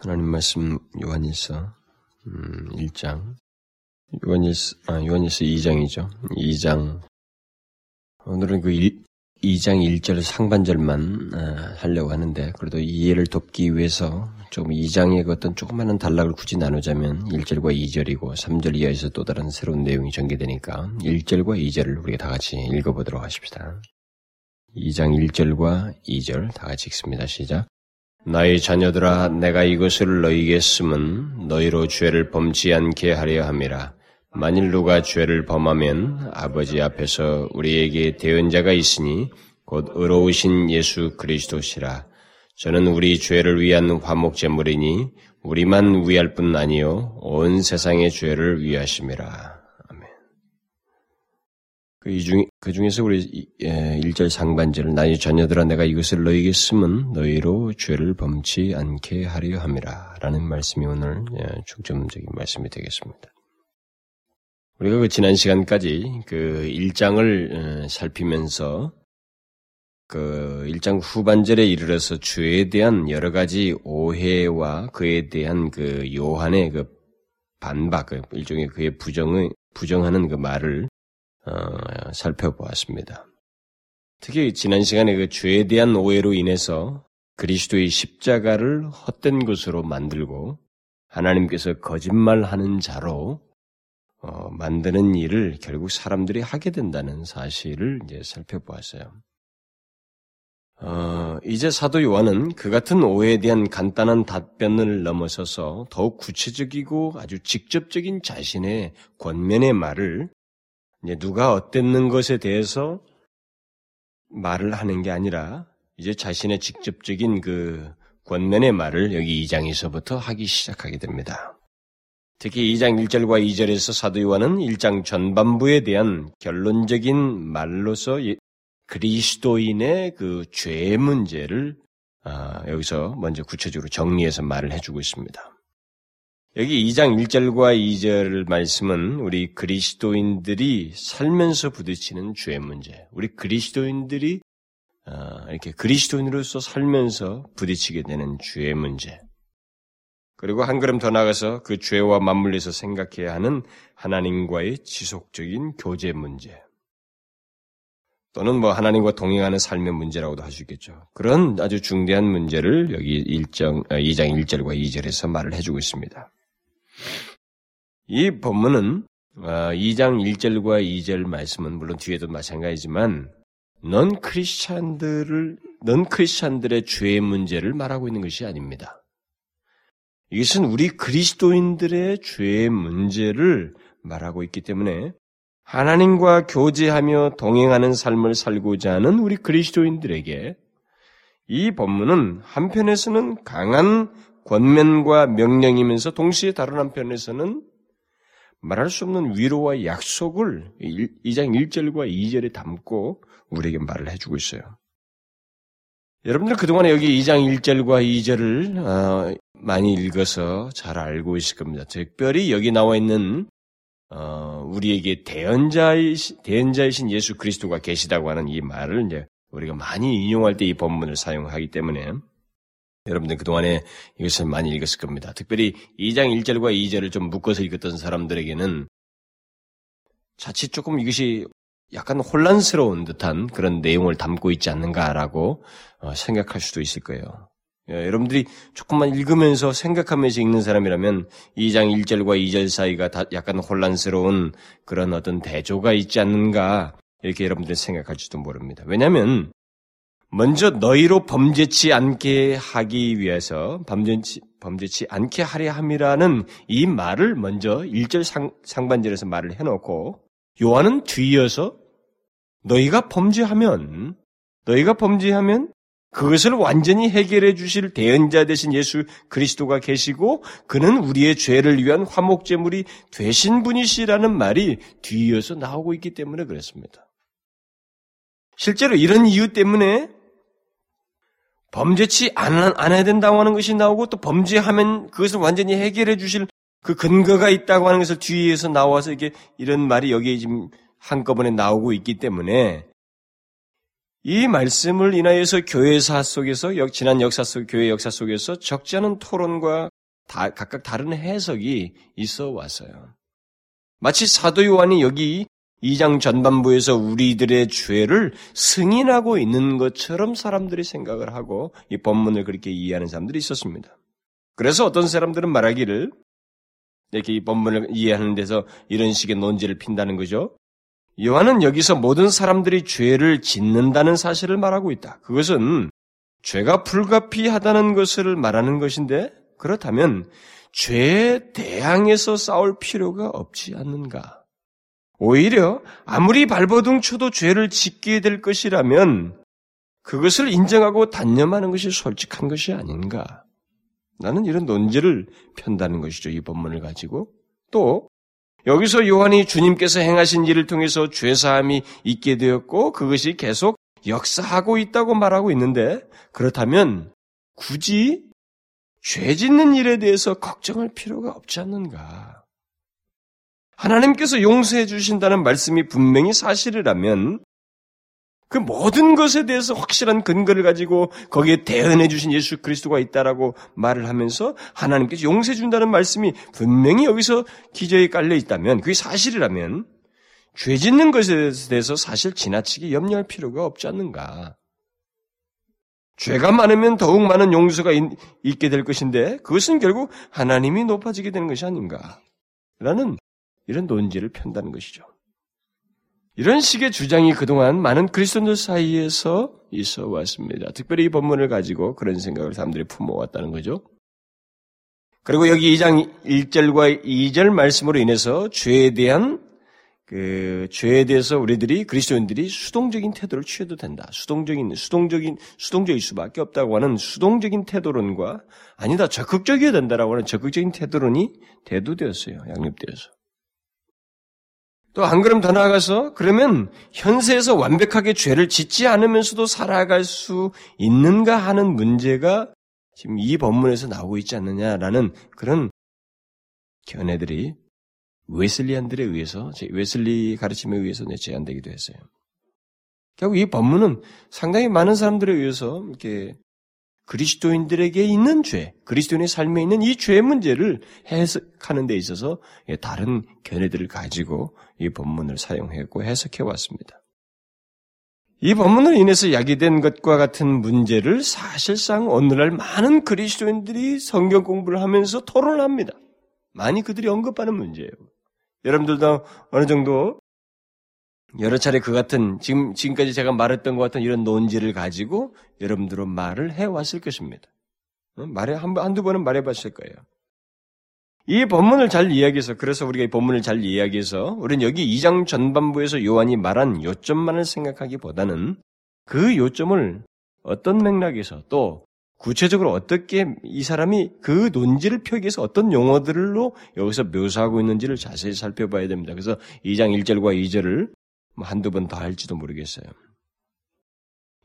하나님 말씀 요한일서 음, 1장 요한일서 아, 요한일서 2장이죠. 2장 오늘은 그 1, 2장 1절 상반절만 아, 하려고 하는데 그래도 이해를 돕기 위해서 조금 2장의 그 어떤 조그마한 단락을 굳이 나누자면 1절과 2절이고 3절 이하에서 또 다른 새로운 내용이 전개되니까 1절과 2절을 우리가 다 같이 읽어보도록 하십시다. 2장 1절과 2절 다 같이 읽습니다. 시작. 나의 자녀들아 내가 이것을 너희에게 쓰면 너희로 죄를 범치 않게 하려 함이라. 만일 누가 죄를 범하면 아버지 앞에서 우리에게 대언자가 있으니 곧 의로우신 예수 그리스도시라. 저는 우리 죄를 위한 화목 제물이니 우리만 위할 뿐 아니요 온 세상의 죄를 위하심이라. 그, 이 중, 그 중에서 우리 1절 예, 상반절을 나의 자녀들아 내가 이것을 너희에게 쓰면 너희로 죄를 범치 않게 하려 함이라 라는 말씀이 오늘 예, 중점적인 말씀이 되겠습니다. 우리가 그 지난 시간까지 그 1장을 어, 살피면서 그 1장 후반절에 이르러서 죄에 대한 여러 가지 오해와 그에 대한 그 요한의 그 반박, 그 일종의 그의 부정의, 부정하는 그 말을 어, 살펴보았습니다. 특히 지난 시간에 그 죄에 대한 오해로 인해서 그리스도의 십자가를 헛된 것으로 만들고 하나님께서 거짓말하는 자로 어, 만드는 일을 결국 사람들이 하게 된다는 사실을 이제 살펴보았어요. 어, 이제 사도 요한은 그 같은 오해에 대한 간단한 답변을 넘어서서 더욱 구체적이고 아주 직접적인 자신의 권면의 말을 이제 누가 어땠는 것에 대해서 말을 하는 게 아니라 이제 자신의 직접적인 그 권면의 말을 여기 2장에서부터 하기 시작하게 됩니다. 특히 2장 1절과 2절에서 사도 요한은 1장 전반부에 대한 결론적인 말로서 그리스도인의 그죄 문제를 아, 여기서 먼저 구체적으로 정리해서 말을 해주고 있습니다. 여기 2장 1절과 2절 말씀은 우리 그리스도인들이 살면서 부딪히는 죄 문제, 우리 그리스도인들이 어, 이렇게 그리스도인으로서 살면서 부딪히게 되는 죄 문제, 그리고 한 걸음 더 나가서 그 죄와 맞물려서 생각해야 하는 하나님과의 지속적인 교제 문제, 또는 뭐 하나님과 동행하는 삶의 문제라고도 할 수 있겠죠. 그런 아주 중대한 문제를 여기 1장, 2장 1절과 2절에서 말을 해주고 있습니다. 이 본문은 2장 어, 1절과 2절 말씀은 물론 뒤에도 마찬가지지만 넌 크리스찬들을 넌 크리스찬들의 죄의 문제를 말하고 있는 것이 아닙니다. 이것은 우리 그리스도인들의 죄의 문제를 말하고 있기 때문에 하나님과 교제하며 동행하는 삶을 살고자 하는 우리 그리스도인들에게 이 본문은 한편에서는 강한 권면과 명령이면서 동시에 다른 한편에서는 말할 수 없는 위로와 약속을 2장 1절과 2절에 담고 우리에게 말을 해주고 있어요. 여러분들 그동안에 여기 2장 1절과 2절을 어, 많이 읽어서 잘 알고 있을 겁니다. 특별히 여기 나와 있는 어, 우리에게 대언자이신, 대언자이신 예수 그리스도가 계시다고 하는 이 말을 이제 우리가 많이 인용할 때 이 본문을 사용하기 때문에 여러분들 그동안에 이것을 많이 읽었을 겁니다. 특별히 2장 1절과 2절을 좀 묶어서 읽었던 사람들에게는 자칫 조금 이것이 약간 혼란스러운 듯한 그런 내용을 담고 있지 않는가라고 어, 생각할 수도 있을 거예요. 예, 여러분들이 조금만 읽으면서 생각하면서 읽는 사람이라면 2장 1절과 2절 사이가 약간 혼란스러운 그런 어떤 대조가 있지 않는가 이렇게 여러분들이 생각할지도 모릅니다. 왜냐하면 먼저 너희로 범죄치 않게 하기 위해서 범죄치, 범죄치 않게 하려 함이라는 이 말을 먼저 1절 상, 상반절에서 말을 해놓고 요한은 뒤이어서 너희가 범죄하면 너희가 범죄하면 그것을 완전히 해결해 주실 대언자 되신 예수 그리스도가 계시고 그는 우리의 죄를 위한 화목제물이 되신 분이시라는 말이 뒤이어서 나오고 있기 때문에 그렇습니다. 실제로 이런 이유 때문에 범죄치 해야 된다고 하는 것이 나오고 또 범죄하면 그것을 완전히 해결해 주실 그 근거가 있다고 하는 것을 뒤에서 나와서 이게 이런 말이 여기에 지금 한꺼번에 나오고 있기 때문에 이 말씀을 인하여서 교회사 속에서 지난 역사 속 교회 역사 속에서 적지 않은 토론과 다, 각각 다른 해석이 있어 왔어요. 마치 사도 요한이 여기 2장 전반부에서 우리들의 죄를 승인하고 있는 것처럼 사람들이 생각을 하고 이 본문을 그렇게 이해하는 사람들이 있었습니다. 그래서 어떤 사람들은 말하기를 이렇게 이 본문을 이해하는 데서 이런 식의 논지를 핀다는 거죠. 요한은 여기서 모든 사람들이 죄를 짓는다는 사실을 말하고 있다. 그것은 죄가 불가피하다는 것을 말하는 것인데 그렇다면 죄에 대항해서 싸울 필요가 없지 않는가? 오히려 아무리 발버둥 쳐도 죄를 짓게 될 것이라면 그것을 인정하고 단념하는 것이 솔직한 것이 아닌가? 나는 이런 논지를 편다는 것이죠. 이 본문을 가지고. 또 여기서 요한이 주님께서 행하신 일을 통해서 죄사함이 있게 되었고 그것이 계속 역사하고 있다고 말하고 있는데 그렇다면 굳이 죄 짓는 일에 대해서 걱정할 필요가 없지 않는가? 하나님께서 용서해 주신다는 말씀이 분명히 사실이라면 그 모든 것에 대해서 확실한 근거를 가지고 거기에 대언해 주신 예수 그리스도가 있다라고 말을 하면서 하나님께서 용서해 준다는 말씀이 분명히 여기서 기저에 깔려 있다면 그게 사실이라면 죄 짓는 것에 대해서 사실 지나치게 염려할 필요가 없지 않는가. 죄가 많으면 더욱 많은 용서가 있, 게될 것인데 그것은 결국 하나님이 높아지게 되는 것이 아닌가. 라는 이런 논지를 편다는 것이죠. 이런 식의 주장이 그동안 많은 그리스도인들 사이에서 있어 왔습니다. 특별히 이 본문을 가지고 그런 생각을 사람들이 품어왔다는 거죠. 그리고 여기 2장 1절과 2절 말씀으로 인해서 죄에 대한 그 죄에 대해서 우리들이 그리스도인들이 수동적인 태도를 취해도 된다. 수동적인 수동적인 수동적일 수밖에 없다고 하는 수동적인 태도론과 아니다 적극적이어야 된다라고 하는 적극적인 태도론이 대두되었어요. 양립되어서. 또안 그럼 더 나아가서 그러면 현세에서 완벽하게 죄를 짓지 않으면서도 살아갈 수 있는가 하는 문제가 지금 이 본문에서 나오고 있지 않느냐라는 그런 견해들이 웨슬리안들에 의해서 웨슬리 가르침에 의해서 제안되기도 했어요. 결국 이 본문은 상당히 많은 사람들에 의해서 이렇게 그리스도인들에게 있는 죄, 그리스도인의 삶에 있는 이 죄 문제를 해석하는 데 있어서 다른 견해들을 가지고 이 본문을 사용했고 해석해 왔습니다. 이 본문으로 인해서 야기된 것과 같은 문제를 사실상 오늘날 많은 그리스도인들이 성경 공부를 하면서 토론을 합니다. 많이 그들이 언급하는 문제예요. 여러분들도 어느 정도 여러 차례 그 같은 지금 지금까지 제가 말했던 것 같은 이런 논지를 가지고 여러분들은 말을 해 왔을 것입니다. 말해 한 한두 번은 말해 봤을 거예요. 이 본문을 잘 이야기해서 그래서 우리가 이 본문을 잘 이야기해서 우리는 여기 2장 전반부에서 요한이 말한 요점만을 생각하기보다는 그 요점을 어떤 맥락에서 또 구체적으로 어떻게 이 사람이 그 논지를 펴기 위해서 어떤 용어들로 여기서 묘사하고 있는지를 자세히 살펴봐야 됩니다. 그래서 2장 1절과 2절을 뭐 한두 번 더 할지도 모르겠어요.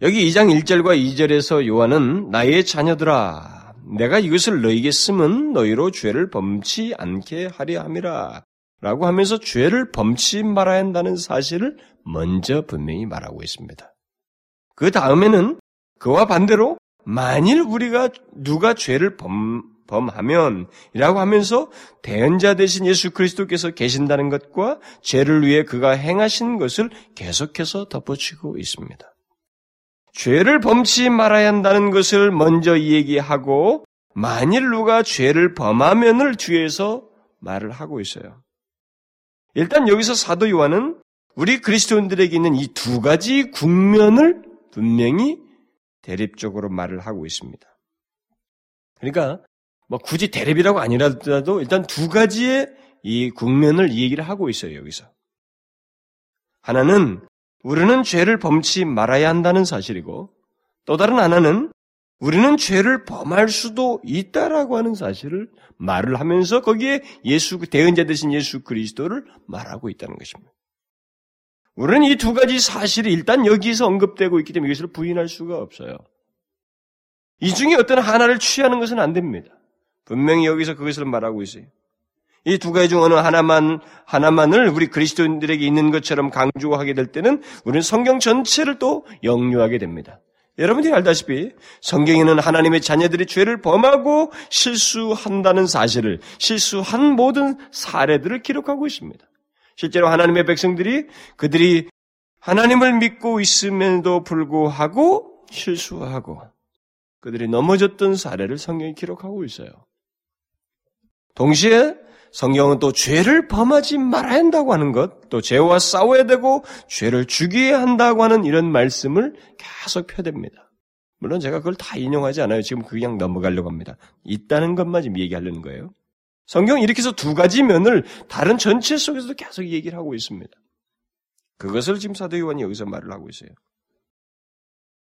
여기 2장 1절과 2절에서 요한은 나의 자녀들아 내가 이것을 너에게 쓰면 너희로 죄를 범치 않게 하려 함이라 라고 하면서 죄를 범치 말아야 한다는 사실을 먼저 분명히 말하고 있습니다. 그 다음에는 그와 반대로 만일 우리가 누가 죄를 범, 범하면 이라고 하면서 대언자 대신 예수 그리스도께서 계신다는 것과 죄를 위해 그가 행하신 것을 계속해서 덧붙이고 있습니다. 죄를 범치 말아야 한다는 것을 먼저 얘기하고 만일 누가 죄를 범하면을 뒤에서 말을 하고 있어요. 일단 여기서 사도 요한은 우리 그리스도인들에게 있는 이 두 가지 국면을 분명히 대립적으로 말을 하고 있습니다. 그러니까 뭐 굳이 대립이라고 아니라도 일단 두 가지의 이 국면을 얘기를 하고 있어요, 여기서. 하나는 우리는 죄를 범치 말아야 한다는 사실이고 또 다른 하나는 우리는 죄를 범할 수도 있다라고 하는 사실을 말을 하면서 거기에 예수 대언자 되신 예수 그리스도를 말하고 있다는 것입니다. 우리는 이 두 가지 사실이 일단 여기서 언급되고 있기 때문에 이것을 부인할 수가 없어요. 이 중에 어떤 하나를 취하는 것은 안 됩니다. 분명히 여기서 그것을 말하고 있어요. 이 두 가지 중 어느 하나만, 하나만을 우리 그리스도인들에게 있는 것처럼 강조하게 될 때는 우리는 성경 전체를 또 역류하게 됩니다. 여러분들이 알다시피 성경에는 하나님의 자녀들이 죄를 범하고 실수한다는 사실을, 실수한 모든 사례들을 기록하고 있습니다. 실제로 하나님의 백성들이 그들이 하나님을 믿고 있음에도 불구하고 실수하고 그들이 넘어졌던 사례를 성경이 기록하고 있어요. 동시에 성경은 또 죄를 범하지 말아야 한다고 하는 것, 또 죄와 싸워야 되고 죄를 죽여야 한다고 하는 이런 말씀을 계속 펴댑니다. 물론 제가 그걸 다 인용하지 않아요. 지금 그냥 넘어가려고 합니다. 있다는 것만 지금 얘기하려는 거예요. 성경은 이렇게 해서 두 가지 면을 다른 전체 속에서도 계속 얘기를 하고 있습니다. 그것을 지금 사도 요한이 여기서 말을 하고 있어요.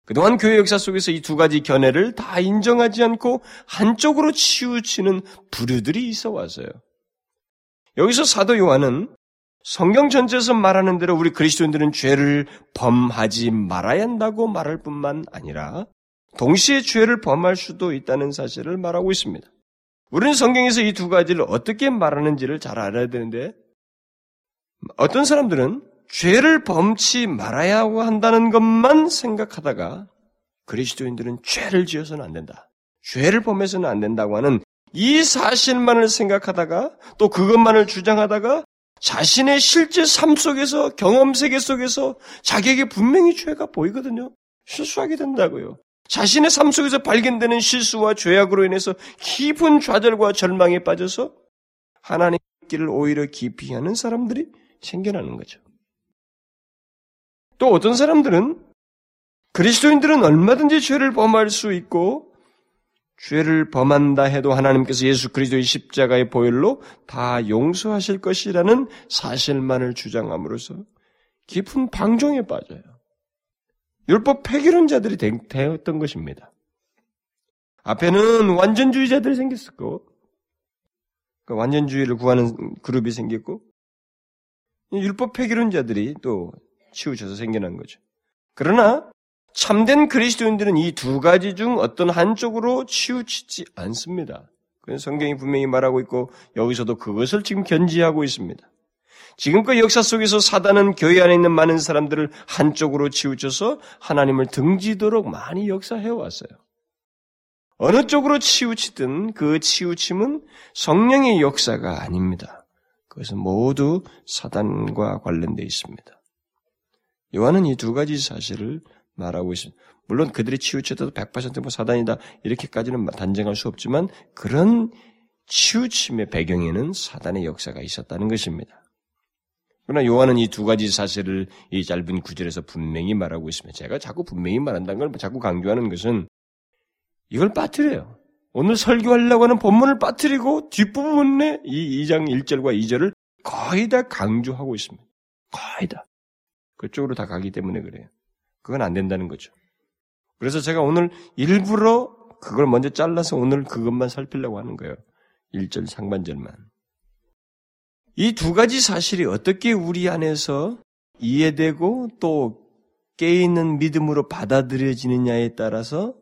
그동안 교회 역사 속에서 이 두 가지 견해를 다 인정하지 않고 한쪽으로 치우치는 부류들이 있어 왔어요. 여기서 사도 요한은 성경 전체에서 말하는 대로 우리 그리스도인들은 죄를 범하지 말아야 한다고 말할 뿐만 아니라 동시에 죄를 범할 수도 있다는 사실을 말하고 있습니다. 우리는 성경에서 이 두 가지를 어떻게 말하는지를 잘 알아야 되는데 어떤 사람들은 죄를 범치 말아야 한다는 것만 생각하다가 그리스도인들은 죄를 지어서는 안 된다. 죄를 범해서는 안 된다고 하는 이 사실만을 생각하다가 또 그것만을 주장하다가 자신의 실제 삶 속에서 경험 세계 속에서 자기에게 분명히 죄가 보이거든요. 실수하게 된다고요. 자신의 삶 속에서 발견되는 실수와 죄악으로 인해서 깊은 좌절과 절망에 빠져서 하나님 길을 오히려 깊이 하는 사람들이 생겨나는 거죠. 또 어떤 사람들은 그리스도인들은 얼마든지 죄를 범할 수 있고 죄를 범한다 해도 하나님께서 예수 그리스도의 십자가의 보혈로 다 용서하실 것이라는 사실만을 주장함으로써 깊은 방종에 빠져요. 율법 폐기론자들이 되었던 것입니다. 앞에는 완전주의자들이 생겼었고, 그 완전주의를 구하는 그룹이 생겼고, 율법 폐기론자들이 또 치우쳐서 생겨난 거죠. 그러나 참된 그리스도인들은 이 두 가지 중 어떤 한쪽으로 치우치지 않습니다. 그건 성경이 분명히 말하고 있고 여기서도 그것을 지금 견지하고 있습니다. 지금껏 역사 속에서 사단은 교회 안에 있는 많은 사람들을 한쪽으로 치우쳐서 하나님을 등지도록 많이 역사해 왔어요. 어느 쪽으로 치우치든 그 치우침은 성령의 역사가 아닙니다. 그것은 모두 사단과 관련되어 있습니다. 요한은 이 두 가지 사실을 말하고 있습니다. 물론 그들이 치우쳐도 100%뭐 사단이다 이렇게까지는 단정할 수 없지만 그런 치우침의 배경에는 사단의 역사가 있었다는 것입니다. 그러나 요한은 이 두 가지 사실을 이 짧은 구절에서 분명히 말하고 있습니다. 제가 자꾸 분명히 말한다는 걸 자꾸 강조하는 것은 이걸 빠뜨려요. 오늘 설교하려고 하는 본문을 빠뜨리고 뒷부분에 이 2장 1절과 2절을 거의 다 강조하고 있습니다. 거의 다. 그쪽으로 다 가기 때문에 그래요. 그건 안 된다는 거죠. 그래서 제가 오늘 일부러 그걸 먼저 잘라서 오늘 그것만 살피려고 하는 거예요. 1절 상반절만. 이 두 가지 사실이 어떻게 우리 안에서 이해되고 또 깨있는 믿음으로 받아들여지느냐에 따라서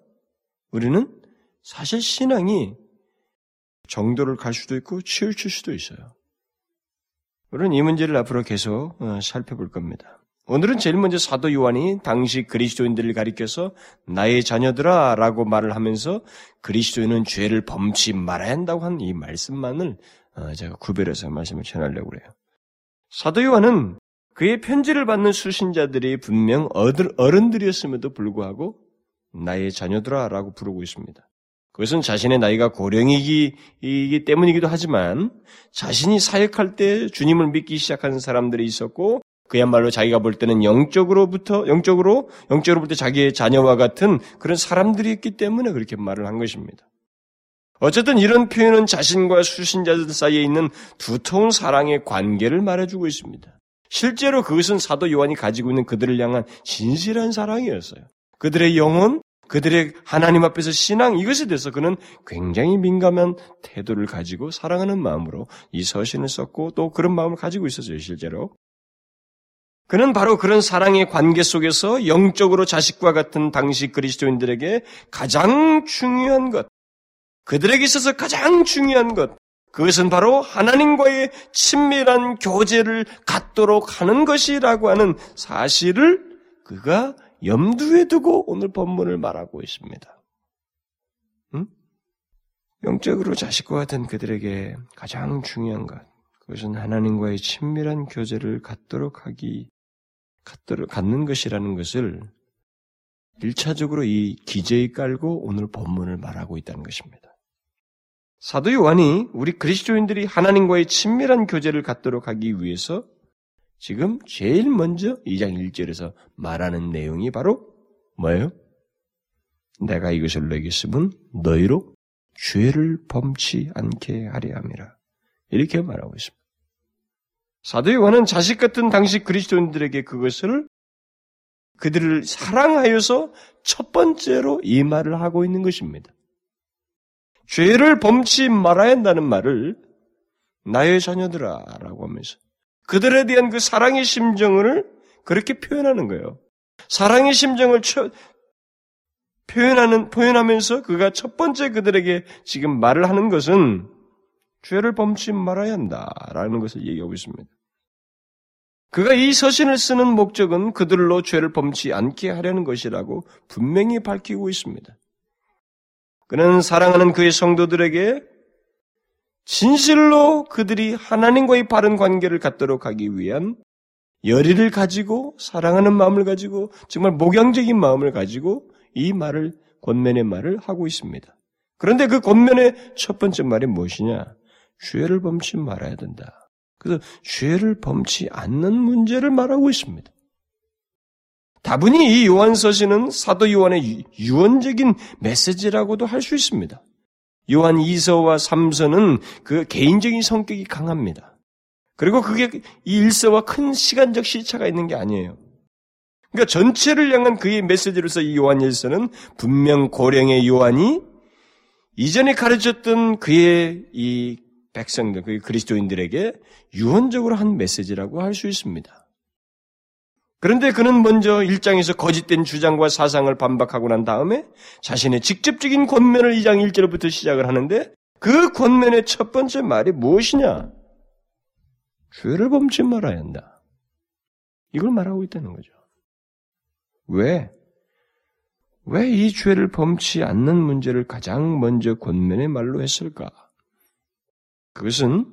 우리는 사실 신앙이 정도를 갈 수도 있고 치우칠 수도 있어요. 우리는 이 문제를 앞으로 계속 어, 살펴볼 겁니다. 오늘은 제일 먼저 사도 요한이 당시 그리스도인들을 가리켜서 나의 자녀들아 라고 말을 하면서 그리스도인은 죄를 범치 말아야 한다고 한 이 말씀만을 어, 제가 구별해서 말씀을 전하려고 그래요. 사도 요한은 그의 편지를 받는 수신자들이 분명 어른들이었음에도 불구하고 나의 자녀들아 라고 부르고 있습니다. 그것은 자신의 나이가 고령이기 때문이기도 하지만 자신이 사역할 때 주님을 믿기 시작하는 사람들이 있었고 그야말로 자기가 볼 때는 영적으로부터 영적으로 영적으로 볼때 자기의 자녀와 같은 그런 사람들이 있기 때문에 그렇게 말을 한 것입니다. 어쨌든 이런 표현은 자신과 수신자들 사이에 있는 두터운 사랑의 관계를 말해주고 있습니다. 실제로 그것은 사도 요한이 가지고 있는 그들을 향한 진실한 사랑이었어요. 그들의 영혼, 그들의 하나님 앞에서 신앙 이것에 대해서 그는 굉장히 민감한 태도를 가지고 사랑하는 마음으로 이 서신을 썼고 또 그런 마음을 가지고 있었어요, 실제로. 그는 바로 그런 사랑의 관계 속에서 영적으로 자식과 같은 당시 그리스도인들에게 가장 중요한 것, 그들에게 있어서 가장 중요한 것, 그것은 바로 하나님과의 친밀한 교제를 갖도록 하는 것이라고 하는 사실을 그가 염두에 두고 오늘 본문을 말하고 있습니다. 응? 영적으로 자식과 같은 그들에게 가장 중요한 것, 그것은 하나님과의 친밀한 교제를 갖도록 하기, 갖는 것이라는 것을 1차적으로 이 기재에 깔고 오늘 본문을 말하고 있다는 것입니다. 사도 요한이 우리 그리스도인들이 하나님과의 친밀한 교제를 갖도록 하기 위해서 지금 제일 먼저 2장 1절에서 말하는 내용이 바로 뭐예요? 내가 이것을 내게 쓰면 너희로 죄를 범치 않게 하려 함이라. 이렇게 말하고 있습니다. 사도 요한은 자식 같은 당시 그리스도인들에게 그것을 그들을 사랑하여서 첫 번째로 이 말을 하고 있는 것입니다. 죄를 범치 말아야 한다는 말을 나의 자녀들아 라고 하면서 그들에 대한 그 사랑의 심정을 그렇게 표현하는 거예요. 사랑의 심정을 처, 표현하는, 표현하면서 그가 첫 번째 그들에게 지금 말을 하는 것은 죄를 범치 말아야 한다라는 것을 얘기하고 있습니다. 그가 이 서신을 쓰는 목적은 그들로 죄를 범치 않게 하려는 것이라고 분명히 밝히고 있습니다. 그는 사랑하는 그의 성도들에게 진실로 그들이 하나님과의 바른 관계를 갖도록 하기 위한 열의를 가지고 사랑하는 마음을 가지고 정말 목양적인 마음을 가지고 이 말을 권면의 말을 하고 있습니다. 그런데 그 권면의 첫 번째 말이 무엇이냐? 죄를 범치 말아야 된다. 그래서 죄를 범치 않는 문제를 말하고 있습니다. 다분히 이 요한서신은 사도 요한의 유언적인 메시지라고도 할 수 있습니다. 요한 2서와 3서는 그 개인적인 성격이 강합니다. 그리고 그게 이 1서와 큰 시간적 시차가 있는 게 아니에요. 그러니까 전체를 향한 그의 메시지로서 이 요한 1서는 분명 고령의 요한이 이전에 가르쳤던 그의 이 백성들, 그 그리스도인들에게 유언적으로 한 메시지라고 할 수 있습니다. 그런데 그는 먼저 일장에서 거짓된 주장과 사상을 반박하고 난 다음에 자신의 직접적인 권면을 2장 1절부터 시작을 하는데 그 권면의 첫 번째 말이 무엇이냐? 죄를 범치 말아야 한다. 이걸 말하고 있다는 거죠. 왜? 왜 이 죄를 범치 않는 문제를 가장 먼저 권면의 말로 했을까? 그것은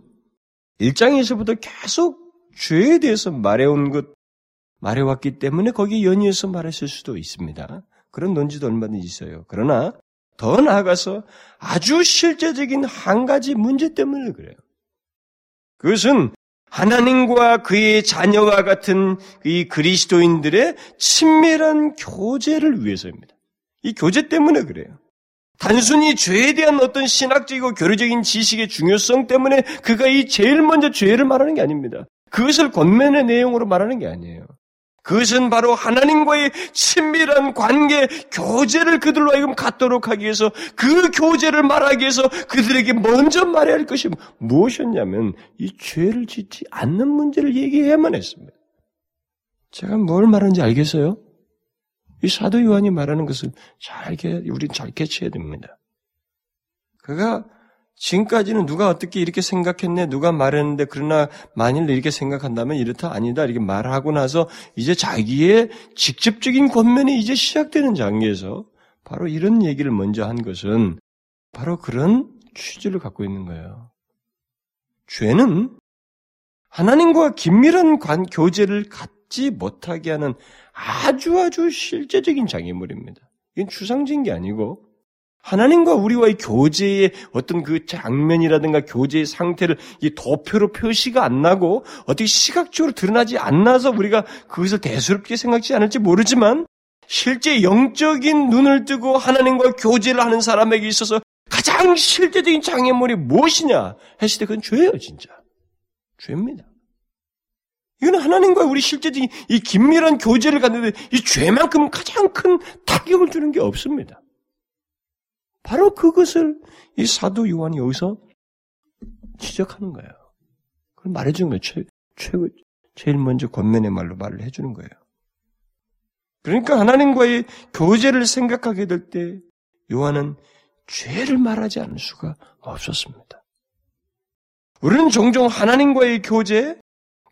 일장에서부터 계속 죄에 대해서 말해온 것, 말해왔기 때문에 거기에 연이어서 말했을 수도 있습니다. 그런 논지도 얼마든지 있어요. 그러나 더 나아가서 아주 실제적인 한 가지 문제 때문에 그래요. 그것은 하나님과 그의 자녀와 같은 이 그리스도인들의 친밀한 교제를 위해서입니다. 이 교제 때문에 그래요. 단순히 죄에 대한 어떤 신학적이고 교류적인 지식의 중요성 때문에 그가 이 제일 먼저 죄를 말하는 게 아닙니다. 그것을 권면의 내용으로 말하는 게 아니에요. 그것은 바로 하나님과의 친밀한 관계, 교제를 그들로 하여금 갖도록 하기 위해서 그 교제를 말하기 위해서 그들에게 먼저 말해야 할 것이 무엇이었냐면 이 죄를 짓지 않는 문제를 얘기해야만 했습니다. 제가 뭘 말하는지 알겠어요? 이 사도 요한이 말하는 것을 잘, 우리 잘 캐치해야 됩니다. 그가 지금까지는 누가 어떻게 이렇게 생각했네, 누가 말했는데, 그러나 만일 이렇게 생각한다면 이렇다, 아니다, 이렇게 말하고 나서 이제 자기의 직접적인 권면이 이제 시작되는 장기에서 바로 이런 얘기를 먼저 한 것은 바로 그런 취지를 갖고 있는 거예요. 죄는 하나님과 긴밀한 관, 교제를 갖지 못하게 하는 아주 아주 실제적인 장애물입니다. 이건 추상적인 게 아니고 하나님과 우리와의 교제의 어떤 그 장면이라든가 교제의 상태를 이 도표로 표시가 안 나고 어떻게 시각적으로 드러나지 않나서 우리가 그것을 대수롭게 생각지 않을지 모르지만 실제 영적인 눈을 뜨고 하나님과 교제를 하는 사람에게 있어서 가장 실제적인 장애물이 무엇이냐 했을 때 그건 죄예요, 진짜. 죄입니다. 이건 하나님과 우리 실제적인 이 긴밀한 교제를 갖는데 이 죄만큼 가장 큰 타격을 주는 게 없습니다. 바로 그것을 이 사도 요한이 여기서 지적하는 거예요. 그걸 말해주는 거예요. 최, 최, 제일 먼저 권면의 말로 말을 해주는 거예요. 그러니까 하나님과의 교제를 생각하게 될 때 요한은 죄를 말하지 않을 수가 없었습니다. 우리는 종종 하나님과의 교제,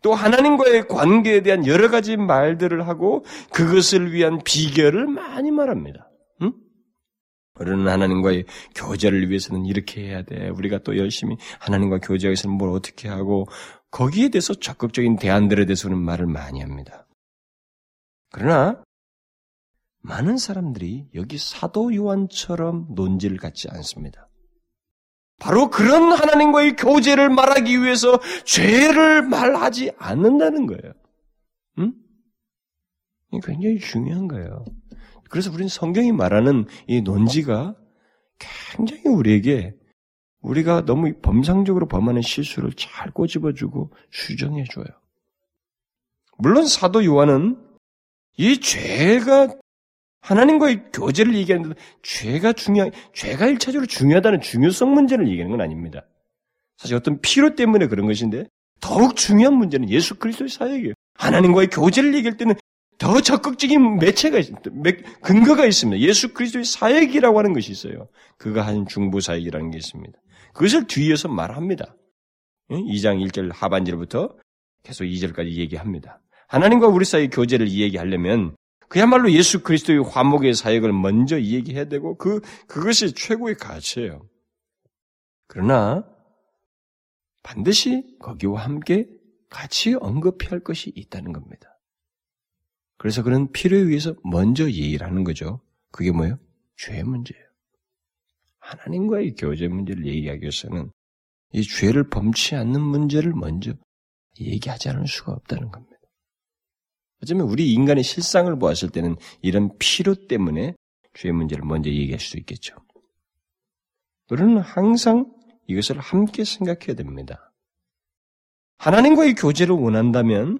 또 하나님과의 관계에 대한 여러 가지 말들을 하고 그것을 위한 비결을 많이 말합니다. 응? 우리는 하나님과의 교제를 위해서는 이렇게 해야 돼. 우리가 또 열심히 하나님과 교제하기 위해서는 뭘 어떻게 하고 거기에 대해서 적극적인 대안들에 대해서는 말을 많이 합니다. 그러나 많은 사람들이 여기 사도 요한처럼 논지를 갖지 않습니다. 바로 그런 하나님과의 교제를 말하기 위해서 죄를 말하지 않는다는 거예요. 응? 이 굉장히 중요한 거예요. 그래서 우리는 성경이 말하는 이 논지가 굉장히 우리에게 우리가 너무 범상적으로 범하는 실수를 잘 꼬집어주고 수정해줘요. 물론 사도 요한은 이 죄가 하나님과의 교제를 얘기하는데 죄가 중요, 죄가 일차적으로 중요하다는 중요성 문제를 얘기하는 건 아닙니다. 사실 어떤 필요 때문에 그런 것인데 더욱 중요한 문제는 예수 그리스도의 사역이에요. 하나님과의 교제를 얘기할 때는 더 적극적인 매체가 있습니다. 근거가 있습니다. 예수 그리스도의 사역이라고 하는 것이 있어요. 그가 한 중보 사역이라는 게 있습니다. 그것을 뒤에서 말합니다. 2장 1절 하반절부터 계속 2절까지 얘기합니다. 하나님과 우리 사이의 교제를 이야기하려면 그야말로 예수 그리스도의 화목의 사역을 먼저 얘기해야 되고 그 그것이 최고의 가치예요. 그러나 반드시 거기와 함께 같이 언급해야 할 것이 있다는 겁니다. 그래서 그런 필요에 의해서 먼저 얘기를 하는 거죠. 그게 뭐예요? 죄 문제예요. 하나님과의 교제 문제를 얘기하기 위해서는 이 죄를 범치 않는 문제를 먼저 얘기하지 않을 수가 없다는 겁니다. 어쩌면 우리 인간의 실상을 보았을 때는 이런 필요 때문에 죄의 문제를 먼저 얘기할 수도 있겠죠. 우리는 항상 이것을 함께 생각해야 됩니다. 하나님과의 교제를 원한다면,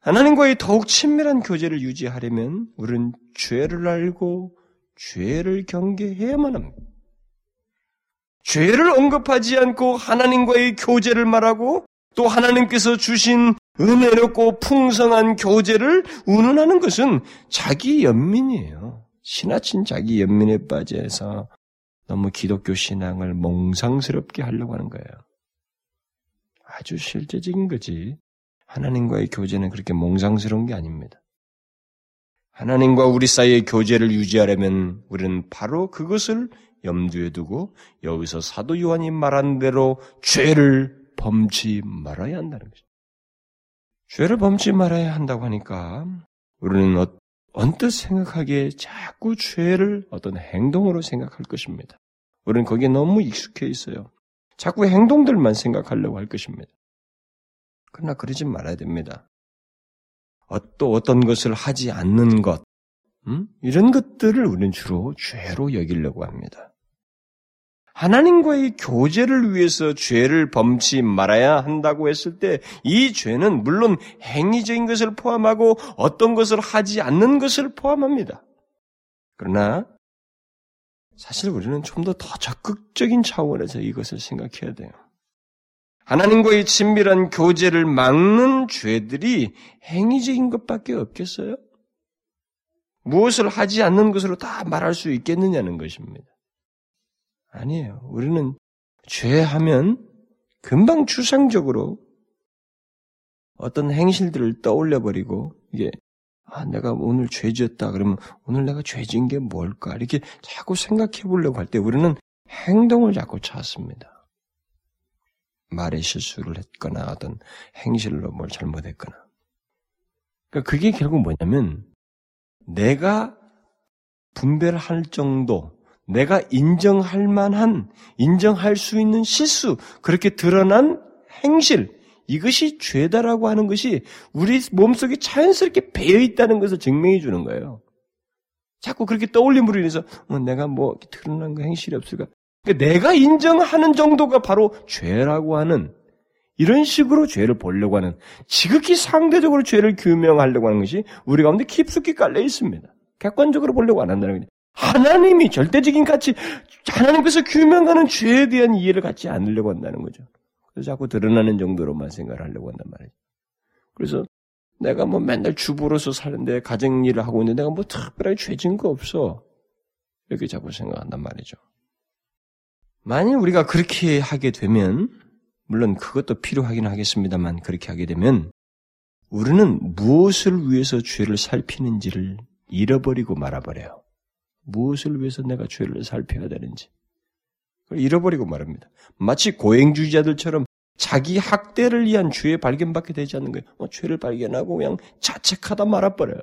하나님과의 더욱 친밀한 교제를 유지하려면, 우리는 죄를 알고 죄를 경계해야만 합니다. 죄를 언급하지 않고 하나님과의 교제를 말하고 또 하나님께서 주신 은혜롭고 풍성한 교제를 운운하는 것은 자기 연민이에요. 신하친 자기 연민에 빠져서 너무 기독교 신앙을 몽상스럽게 하려고 하는 거예요. 아주 실제적인 거지. 하나님과의 교제는 그렇게 몽상스러운 게 아닙니다. 하나님과 우리 사이의 교제를 유지하려면 우리는 바로 그것을 염두에 두고 여기서 사도 요한이 말한 대로 죄를 범치 말아야 한다는 것입니다. 죄를 범치 말아야 한다고 하니까 우리는 어, 언뜻 생각하기에 자꾸 죄를 어떤 행동으로 생각할 것입니다. 우리는 거기에 너무 익숙해 있어요. 자꾸 행동들만 생각하려고 할 것입니다. 그러나 그러지 말아야 됩니다. 어, 또 어떤 것을 하지 않는 것, 음? 이런 것들을 우리는 주로 죄로 여기려고 합니다. 하나님과의 교제를 위해서 죄를 범치 말아야 한다고 했을 때 이 죄는 물론 행위적인 것을 포함하고 어떤 것을 하지 않는 것을 포함합니다. 그러나 사실 우리는 좀 더 더 적극적인 차원에서 이것을 생각해야 돼요. 하나님과의 친밀한 교제를 막는 죄들이 행위적인 것밖에 없겠어요? 무엇을 하지 않는 것으로 다 말할 수 있겠느냐는 것입니다. 아니에요. 우리는 죄하면 금방 추상적으로 어떤 행실들을 떠올려 버리고 이게 아 내가 오늘 죄 지었다 그러면 오늘 내가 죄 지은 게 뭘까 이렇게 자꾸 생각해 보려고 할 때 우리는 행동을 자꾸 찾습니다. 말에 실수를 했거나 어떤 행실로 뭘 잘못했거나. 그러니까 그게 결국 뭐냐면 내가 분별할 정도 내가 인정할 만한, 인정할 수 있는 실수, 그렇게 드러난 행실, 이것이 죄다라고 하는 것이 우리 몸속에 자연스럽게 배어 있다는 것을 증명해 주는 거예요. 자꾸 그렇게 떠올림으로 인해서 어, 내가 뭐 드러난 거 행실이 없을까? 그러니까 내가 인정하는 정도가 바로 죄라고 하는 이런 식으로 죄를 보려고 하는 지극히 상대적으로 죄를 규명하려고 하는 것이 우리 가운데 깊숙이 깔려 있습니다. 객관적으로 보려고 안 한다는 거죠. 하나님이 절대적인 가치, 하나님께서 규명하는 죄에 대한 이해를 갖지 않으려고 한다는 거죠. 그래서 자꾸 드러나는 정도로만 생각을 하려고 한단 말이죠. 그래서 내가 뭐 맨날 주부로서 사는데 가정 일을 하고 있는데 내가 뭐 특별하게 죄진 거 없어. 이렇게 자꾸 생각한단 말이죠. 만약 우리가 그렇게 하게 되면 물론 그것도 필요하긴 하겠습니다만 그렇게 하게 되면 우리는 무엇을 위해서 죄를 살피는지를 잃어버리고 말아버려요. 무엇을 위해서 내가 죄를 살펴야 되는지. 잃어버리고 말합니다. 마치 고행주의자들처럼 자기 학대를 위한 죄에 발견받게 되지 않는 거예요. 어, 죄를 발견하고 그냥 자책하다 말아버려요.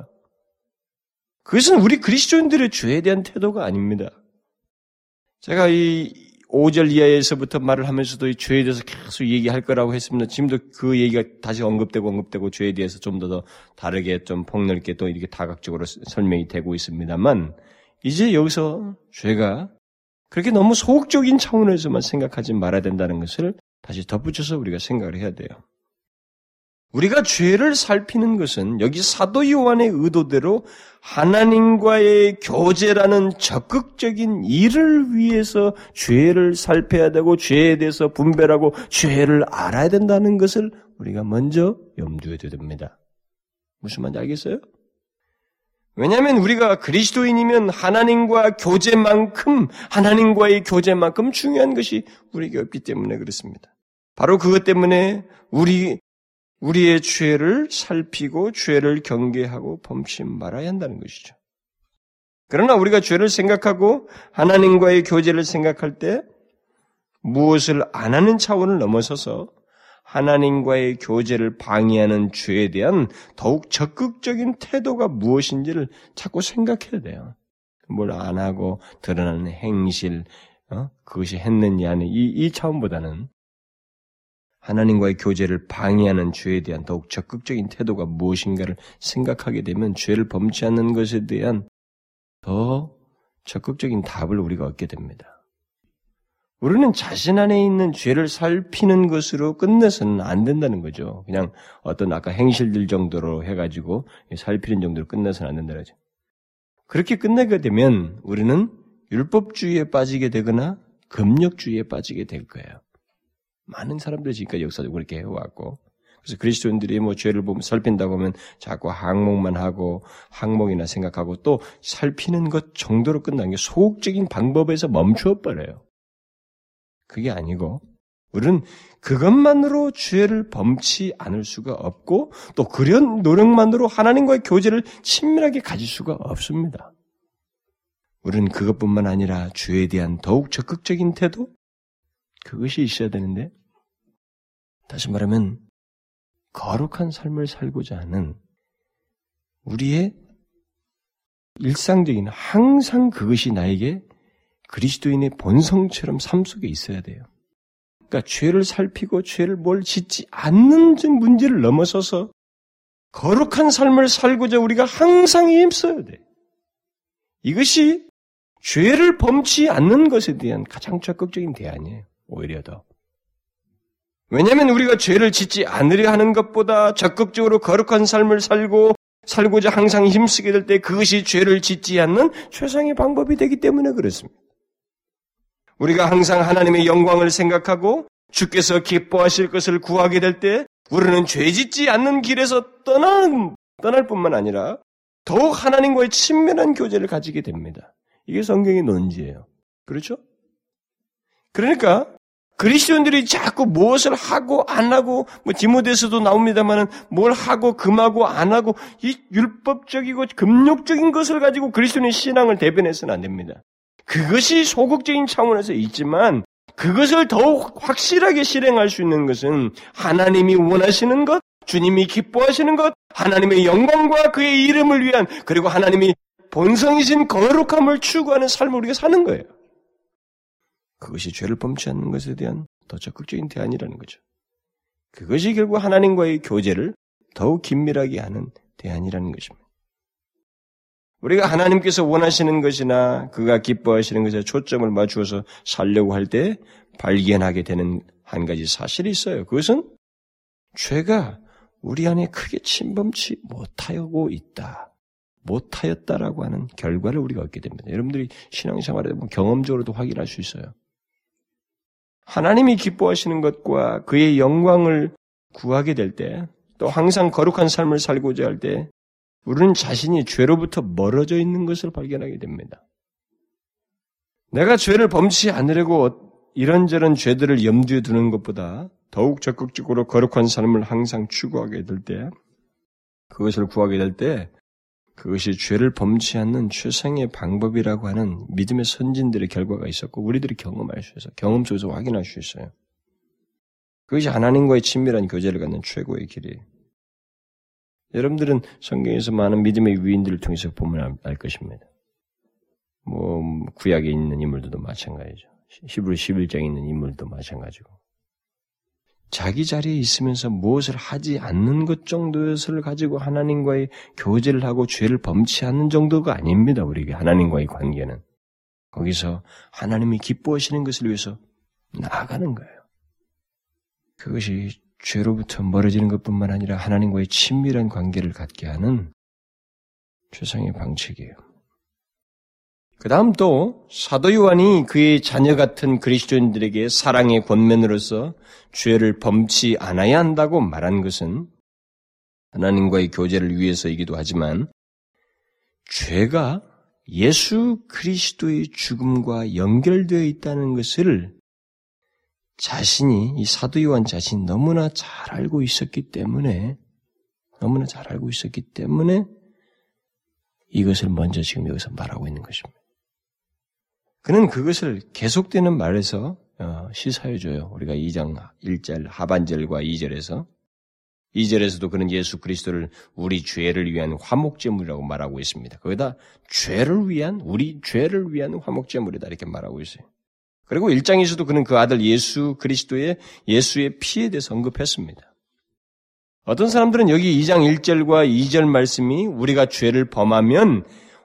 그것은 우리 그리스도인들의 죄에 대한 태도가 아닙니다. 제가 이 5절 이하에서부터 말을 하면서도 이 죄에 대해서 계속 얘기할 거라고 했습니다. 지금도 그 얘기가 다시 언급되고 언급되고 죄에 대해서 좀더 다르게 좀 폭넓게 또 이렇게 다각적으로 설명이 되고 있습니다만 이제 여기서 죄가 그렇게 너무 소극적인 차원에서만 생각하지 말아야 된다는 것을 다시 덧붙여서 우리가 생각을 해야 돼요. 우리가 죄를 살피는 것은 여기 사도 요한의 의도대로 하나님과의 교제라는 적극적인 일을 위해서 죄를 살펴야 되고 죄에 대해서 분별하고 죄를 알아야 된다는 것을 우리가 먼저 염두에 둬야 됩니다. 무슨 말인지 알겠어요? 왜냐하면 우리가 그리스도인이면 하나님과 교제만큼 하나님과의 교제만큼 중요한 것이 우리에게 없기 때문에 그렇습니다. 바로 그것 때문에 우리 우리의 죄를 살피고 죄를 경계하고 범치 말아야 한다는 것이죠. 그러나 우리가 죄를 생각하고 하나님과의 교제를 생각할 때 무엇을 안 하는 차원을 넘어서서 하나님과의 교제를 방해하는 죄에 대한 더욱 적극적인 태도가 무엇인지를 자꾸 생각해야 돼요. 뭘 안 하고 드러나는 행실, 어? 그것이 했느냐 하는 이, 이 차원보다는 하나님과의 교제를 방해하는 죄에 대한 더욱 적극적인 태도가 무엇인가를 생각하게 되면 죄를 범치 않는 것에 대한 더 적극적인 답을 우리가 얻게 됩니다. 우리는 자신 안에 있는 죄를 살피는 것으로 끝내서는 안 된다는 거죠. 그냥 어떤 아까 행실들 정도로 해가지고 살피는 정도로 끝내서는 안 된다는 거죠. 그렇게 끝내게 되면 우리는 율법주의에 빠지게 되거나 금력주의에 빠지게 될 거예요. 많은 사람들이 지금까지 역사적으로 그렇게 해왔고, 그래서 그리스도인들이 뭐 죄를 보면 살핀다고 하면 자꾸 항목만 하고 항목이나 생각하고 또 살피는 것 정도로 끝나는 게 소극적인 방법에서 멈추어 버려요. 그게 아니고 우리는 그것만으로 죄를 범치 않을 수가 없고 또 그런 노력만으로 하나님과의 교제를 친밀하게 가질 수가 없습니다. 우리는 그것뿐만 아니라 죄에 대한 더욱 적극적인 태도, 그것이 있어야 되는데, 다시 말하면, 거룩한 삶을 살고자 하는 우리의 일상적인 항상 그것이 나에게 그리스도인의 본성처럼 삶 속에 있어야 돼요. 그러니까 죄를 살피고 죄를 뭘 짓지 않는 문제를 넘어서서 거룩한 삶을 살고자 우리가 항상 힘써야 돼. 이것이 죄를 범치 않는 것에 대한 가장 적극적인 대안이에요. 오히려 더. 왜냐하면 우리가 죄를 짓지 않으려 하는 것보다 적극적으로 거룩한 삶을 살고 살고자 항상 힘쓰게 될 때 그것이 죄를 짓지 않는 최상의 방법이 되기 때문에 그렇습니다. 우리가 항상 하나님의 영광을 생각하고 주께서 기뻐하실 것을 구하게 될 때 우리는 죄 짓지 않는 길에서 떠나는, 떠날 뿐만 아니라 더욱 하나님과의 친밀한 교제를 가지게 됩니다. 이게 성경의 논지예요. 그렇죠? 그러니까 그리스도인들이 자꾸 무엇을 하고 안 하고 뭐 디모데에서도 나옵니다만은 뭘 하고 금하고 안 하고 이 율법적이고 금욕적인 것을 가지고 그리스도인의 신앙을 대변해서는 안 됩니다. 그것이 소극적인 차원에서 있지만 그것을 더욱 확실하게 실행할 수 있는 것은 하나님이 원하시는 것, 주님이 기뻐하시는 것, 하나님의 영광과 그의 이름을 위한 그리고 하나님이 본성이신 거룩함을 추구하는 삶을 우리가 사는 거예요. 그것이 죄를 범치 않는 것에 대한 더 적극적인 대안이라는 거죠. 그것이 결국 하나님과의 교제를 더욱 긴밀하게 하는 대안이라는 것입니다. 우리가 하나님께서 원하시는 것이나 그가 기뻐하시는 것에 초점을 맞추어서 살려고 할 때 발견하게 되는 한 가지 사실이 있어요. 그것은 죄가 우리 안에 크게 침범치 못하고 있다. 못하였다라고 하는 결과를 우리가 얻게 됩니다. 여러분들이 신앙생활에 보면 경험적으로도 확인할 수 있어요. 하나님이 기뻐하시는 것과 그의 영광을 구하게 될 때, 또 항상 거룩한 삶을 살고자 할 때, 우리는 자신이 죄로부터 멀어져 있는 것을 발견하게 됩니다. 내가 죄를 범치 않으려고 이런저런 죄들을 염두에 두는 것보다 더욱 적극적으로 거룩한 삶을 항상 추구하게 될 때, 그것을 구하게 될 때, 그것이 죄를 범치 않는 최상의 방법이라고 하는 믿음의 선진들의 결과가 있었고, 우리들이 경험할 수 있어요. 경험 속에서 확인할 수 있어요. 그것이 하나님과의 친밀한 교제를 갖는 최고의 길이에요. 여러분들은 성경에서 많은 믿음의 위인들을 통해서 보면 알 것입니다. 뭐 구약에 있는 인물들도 마찬가지죠. 히브리 11장에 있는 인물도 마찬가지고. 자기 자리에 있으면서 무엇을 하지 않는 것 것을 가지고 하나님과의 교제를 하고 죄를 범치 않는 정도가 아닙니다. 우리에게 하나님과의 관계는. 거기서 하나님이 기뻐하시는 것을 위해서 나아가는 거예요. 그것이 죄로부터 멀어지는 것뿐만 아니라 하나님과의 친밀한 관계를 갖게 하는 최상의 방책이에요. 그 다음 또 사도 요한이 그의 자녀 같은 그리스도인들에게 사랑의 권면으로서 죄를 범치 않아야 한다고 말한 것은 하나님과의 교제를 위해서이기도 하지만 죄가 예수 그리스도의 죽음과 연결되어 있다는 것을 자신이 이 사도 요한 자신이 너무나 잘 알고 있었기 때문에 너무나 잘 알고 있었기 때문에 이것을 먼저 지금 여기서 말하고 있는 것입니다. 그는 그것을 계속되는 말에서 어, 시사해줘요. 우리가 2장 1절 하반절과 2절에서 2절에서도 그는 예수 그리스도를 우리 죄를 위한 화목제물이라고 말하고 있습니다. 거기다 죄를 위한 우리 죄를 위한 화목제물이다 이렇게 말하고 있어요. 그리고 1장에서도 그는 그 아들 예수 그리스도의 예수의 피에 대해서 언급했습니다. 어떤 사람들은 여기 2장 1절과 2절 말씀이 우리가 죄를 범하면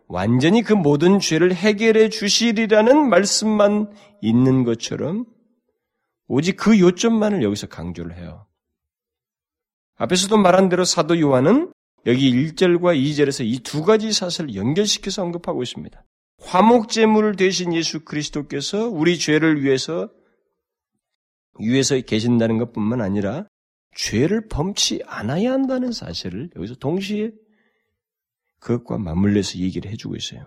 완전히 그 모든 죄를 해결해 주시리라는 말씀만 있는 것처럼 오직 그 요점만을 여기서 강조를 해요. 앞에서도 말한 대로 사도 요한은 여기 1절과 2절에서 이 두 가지 사실을 연결시켜서 언급하고 있습니다. 화목 제물을 대신 예수 그리스도께서 우리 죄를 위해서 위해서 계신다는 것뿐만 아니라 죄를 범치 않아야 한다는 사실을 여기서 동시에 그것과 맞물려서 얘기를 해주고 있어요.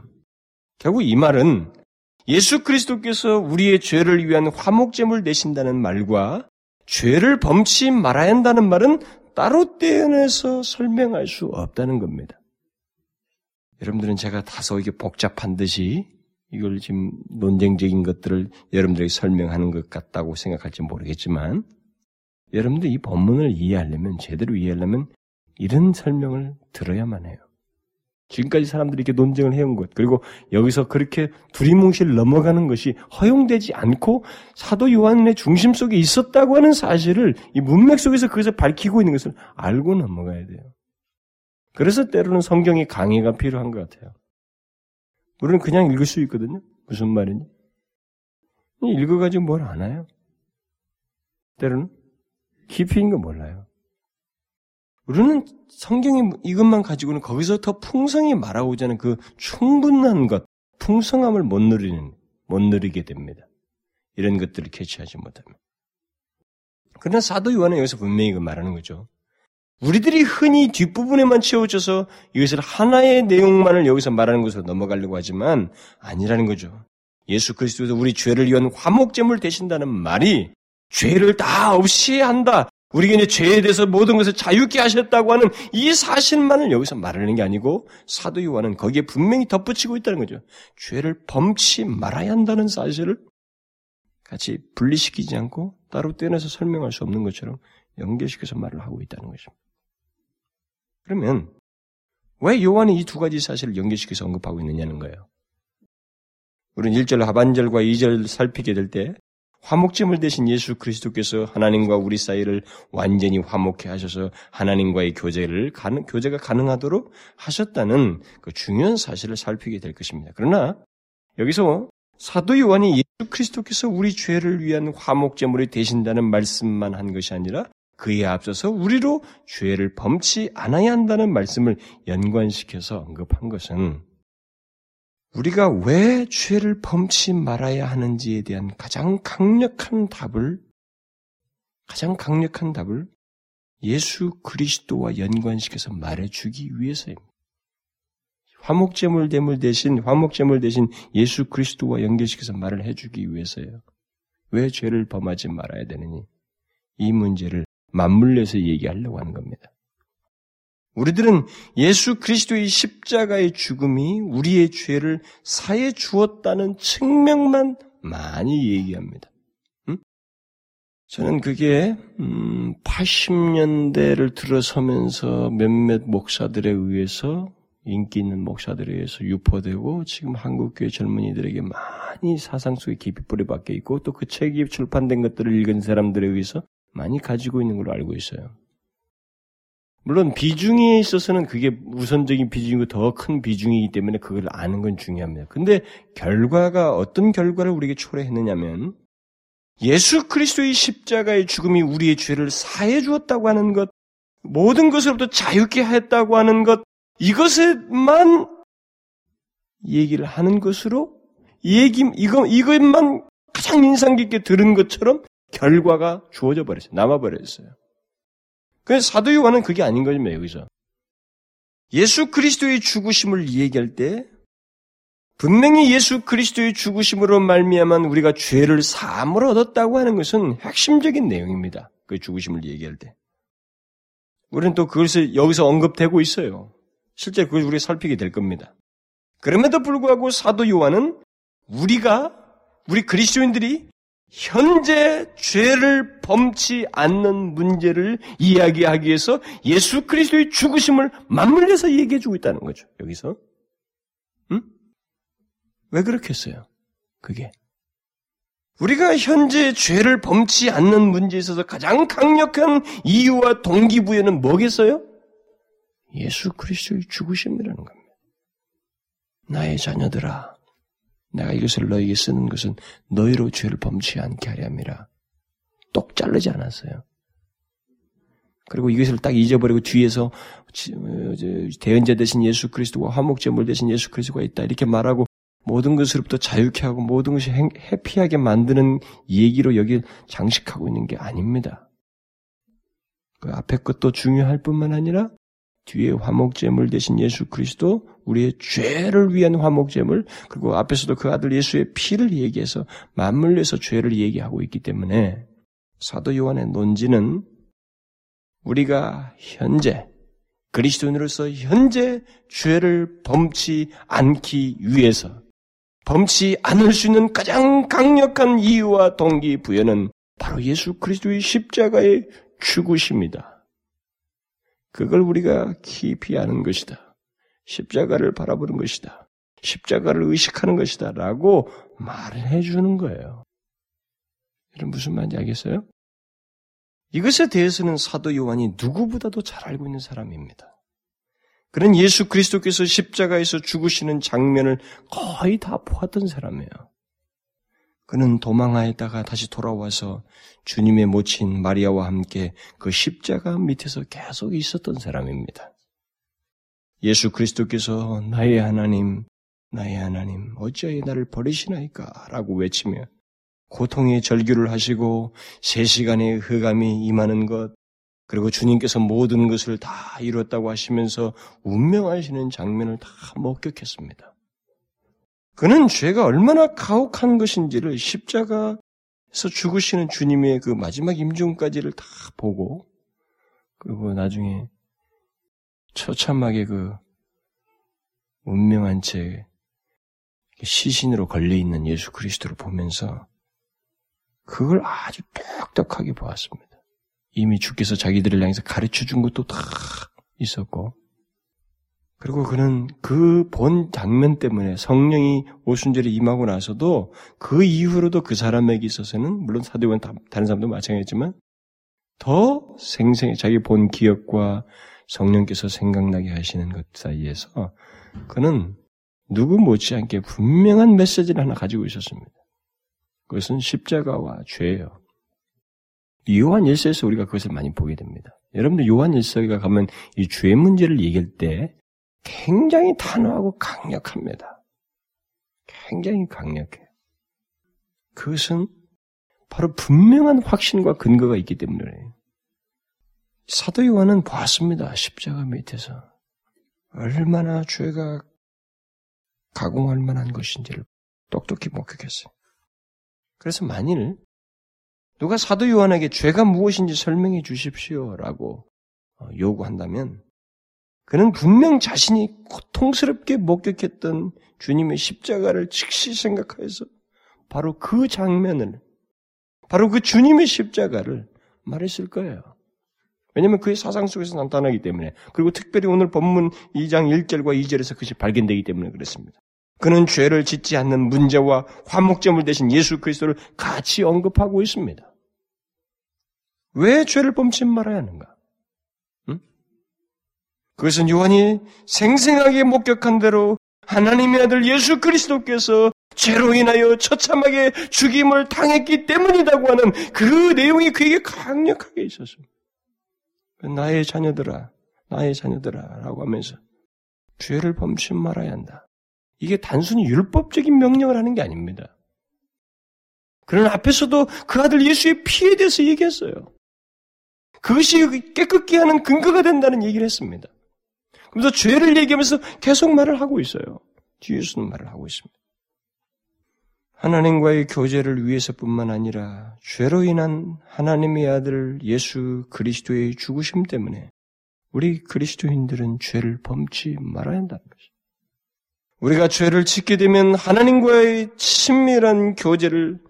결국 이 말은 예수 그리스도께서 우리의 죄를 위한 화목제물 되신다는 말과 죄를 범치 말아야 한다는 말은 따로 떼어내서 설명할 수 없다는 겁니다. 여러분들은 제가 다소 이게 복잡한 듯이 이걸 지금 논쟁적인 것들을 여러분들에게 설명하는 것 같다고 생각할지 모르겠지만 여러분들 이 본문을 이해하려면 제대로 이해하려면 이런 설명을 들어야만 해요. 지금까지 사람들이 이렇게 논쟁을 해온 것, 그리고 여기서 그렇게 두리뭉실 넘어가는 것이 허용되지 않고 사도 요한의 중심 속에 있었다고 하는 사실을 이 문맥 속에서 그것을 밝히고 있는 것을 알고 넘어가야 돼요. 그래서 때로는 성경의 강의가 필요한 것 같아요. 우리는 그냥 읽을 수 있거든요. 무슨 말이니? 읽어가지고 뭘 아나요? 때로는 깊이 있는 거 몰라요. 우리는 성경이 이것만 가지고는 거기서 더 풍성히 말하고자 하는 그 충분한 것, 풍성함을 못 누리는, 못 누리게 됩니다. 이런 것들을 캐치하지 못하면. 그러나 사도 요한은 여기서 분명히 그 말하는 거죠. 우리들이 흔히 뒷부분에만 채워져서 이것을 하나의 내용만을 여기서 말하는 것으로 넘어가려고 하지만 아니라는 거죠. 예수 그리스도에서 우리 죄를 위한 화목제물 되신다는 말이 죄를 다 없이 한다. 우리가 이제 죄에 대해서 모든 것을 자유케 하셨다고 하는 이 사실만을 여기서 말하는 게 아니고 사도 요한은 거기에 분명히 덧붙이고 있다는 거죠. 죄를 범치 말아야 한다는 사실을 같이 분리시키지 않고 따로 떼내서 설명할 수 없는 것처럼 연결시켜서 말을 하고 있다는 것입니다. 그러면 왜 요한이 이 두 가지 사실을 연결시켜서 언급하고 있느냐는 거예요. 우리는 1절 하반절과 2절 살피게 될 때 화목제물 대신 예수 그리스도께서 하나님과 우리 사이를 완전히 화목해 하셔서 하나님과의 교제를 가능, 교제가 가능하도록 하셨다는 그 중요한 사실을 살피게 될 것입니다. 그러나 여기서 사도 요한이 예수 그리스도께서 우리 죄를 위한 화목제물이 되신다는 말씀만 한 것이 아니라 그에 앞서서 우리로 죄를 범치 않아야 한다는 말씀을 연관시켜서 언급한 것은 우리가 왜 죄를 범치 말아야 하는지에 대한 가장 강력한 답을 가장 강력한 답을 예수 그리스도와 연관시켜서 말해주기 위해서입니다. 화목제물 대물 대신 화목제물 대신 예수 그리스도와 연결시켜서 말을 해주기 위해서요. 왜 죄를 범하지 말아야 되느니? 이 문제를 맞물려서 얘기하려고 하는 겁니다. 우리들은 예수 그리스도의 십자가의 죽음이 우리의 죄를 사해 주었다는 측면만 많이 얘기합니다. 음? 저는 그게 80년대를 음, 들어서면서 몇몇 목사들에 의해서 인기 있는 목사들에 의해서 유포되고 지금 한국교회 젊은이들에게 많이 사상 속에 깊이 뿌리 박혀 있고 또 그 책이 출판된 것들을 읽은 사람들에 의해서 많이 가지고 있는 걸로 알고 있어요. 물론 비중에 있어서는 그게 우선적인 비중이고 더 큰 비중이기 때문에 그걸 아는 건 중요합니다. 근데 결과가 어떤 결과를 우리에게 초래했느냐면 예수 그리스도의 십자가의 죽음이 우리의 죄를 사해 주었다고 하는 것, 모든 것으로부터 자유케 하였다고 하는 것, 이것에만 얘기를 하는 것으로 얘기 이거 이것만 가장 인상 깊게 들은 것처럼 결과가 주어져 버렸어요. 남아 버렸어요. 그래서 사도 요한은 그게 아닌 거죠, 여기서. 예수 그리스도의 죽으심을 얘기할 때 분명히 예수 그리스도의 죽으심으로 말미암은 우리가 죄를 사함을 얻었다고 하는 것은 핵심적인 내용입니다. 그 죽으심을 얘기할 때. 우리는 또 그것을 여기서 언급되고 있어요. 실제 그걸 우리가 살피게 될 겁니다. 그럼에도 불구하고 사도 요한은 우리가 우리 그리스도인들이 현재 죄를 범치 않는 문제를 이야기하기 위해서 예수 그리스도의 죽으심을 맞물려서 얘기해 주고 있다는 거죠. 여기서. 응? 왜 그렇게 했어요? 그게. 우리가 현재 죄를 범치 않는 문제에 있어서 가장 강력한 이유와 동기부여는 뭐겠어요? 예수 그리스도의 죽으심이라는 겁니다. 나의 자녀들아, 내가 이것을 너에게 쓰는 것은 너희로 죄를 범치 않게 하려 함이라. 똑 자르지 않았어요. 그리고 이것을 딱 잊어버리고 뒤에서 어, 대언자 대신 예수 그리스도와 화목제물 대신 예수 그리스도가 있다 이렇게 말하고 모든 것으로부터 자유케 하고 모든 것이 해피하게 만드는 얘기로 여기 장식하고 있는 게 아닙니다. 그 앞에 것도 중요할 뿐만 아니라 뒤에 화목제물 대신 예수 그리스도 우리의 죄를 위한 화목제물 그리고 앞에서도 그 아들 예수의 피를 얘기해서 맞물려서 죄를 얘기하고 있기 때문에 사도 요한의 논지는 우리가 현재 그리스도인으로서 현재 죄를 범치 않기 위해서 범치 않을 수 있는 가장 강력한 이유와 동기 부여는 바로 예수 그리스도의 십자가의 죽으십니다. 그걸 우리가 깊이 아는 것이다. 십자가를 바라보는 것이다. 십자가를 의식하는 것이다. 라고 말을 해주는 거예요. 이런 무슨 말인지 알겠어요? 이것에 대해서는 사도 요한이 누구보다도 잘 알고 있는 사람입니다. 그는 예수 그리스도께서 십자가에서 죽으시는 장면을 거의 다 보았던 사람이에요. 그는 도망하였다가 다시 돌아와서 주님의 모친 마리아와 함께 그 십자가 밑에서 계속 있었던 사람입니다. 예수 그리스도께서 나의 하나님, 나의 하나님, 어찌하여 나를 버리시나이까? 라고 외치며 고통의 절규를 하시고 세 시간의 흑암이 임하는 것, 그리고 주님께서 모든 것을 다 이뤘다고 하시면서 운명하시는 장면을 다 목격했습니다. 그는 죄가 얼마나 가혹한 것인지를 십자가에서 죽으시는 주님의 그 마지막 임종까지를 다 보고 그리고 나중에 처참하게 그 운명한 채 시신으로 걸려 있는 예수 그리스도를 보면서 그걸 아주 똑똑하게 보았습니다. 이미 주께서 자기들을 향해서 가르쳐 준 것도 다 있었고 그리고 그는 그 본 장면 때문에 성령이 오순절에 임하고 나서도 그 이후로도 그 사람에게 있어서는 물론 사도관 다른 사람도 마찬가지지만 더 생생히 자기 본 기억과 성령께서 생각나게 하시는 것 사이에서 그는 누구 못지않게 분명한 메시지를 하나 가지고 있었습니다. 그것은 십자가와 죄예요. 요한 일서에서 우리가 그것을 많이 보게 됩니다. 여러분들 요한 일서에 가면 이 죄 문제를 얘기할 때 굉장히 단호하고 강력합니다. 굉장히 강력해요. 그것은 바로 분명한 확신과 근거가 있기 때문에 사도 요한은 보았습니다. 십자가 밑에서 얼마나 죄가 가공할 만한 것인지를 똑똑히 목격했어요. 그래서 만일 누가 사도 요한에게 죄가 무엇인지 설명해 주십시오라고 어, 요구한다면 그는 분명 자신이 고통스럽게 목격했던 주님의 십자가를 즉시 생각해서 바로 그 장면을 바로 그 주님의 십자가를 말했을 거예요. 왜냐하면 그의 사상 속에서 나타나기 때문에 그리고 특별히 오늘 본문 2장 1절과 2절에서 그것이 발견되기 때문에 그렇습니다. 그는 죄를 짓지 않는 문제와 화목제물 대신 예수 그리스도를 같이 언급하고 있습니다. 왜 죄를 범치 말아야 하는가? 응? 그것은 요한이 생생하게 목격한 대로 하나님의 아들 예수 그리스도께서 죄로 인하여 처참하게 죽임을 당했기 때문이라고 하는 그 내용이 그에게 강력하게 있었습니다. 나의 자녀들아, 나의 자녀들아 라고 하면서 죄를 범치 말아야 한다. 이게 단순히 율법적인 명령을 하는 게 아닙니다. 그런 앞에서도 그 아들 예수의 피에 대해서 얘기했어요. 그것이 깨끗게 하는 근거가 된다는 얘기를 했습니다. 그래서 죄를 얘기하면서 계속 말을 하고 있어요. 뒤에서는 말을 하고 있습니다. 하나님과의 교제를 위해서뿐만 아니라 죄로 인한 하나님의 아들 예수 그리스도의 죽으심 때문에 우리 그리스도인들은 죄를 범치 말아야 한다는 것입니다. 우리가 죄를 짓게 되면 하나님과의 친밀한 교제를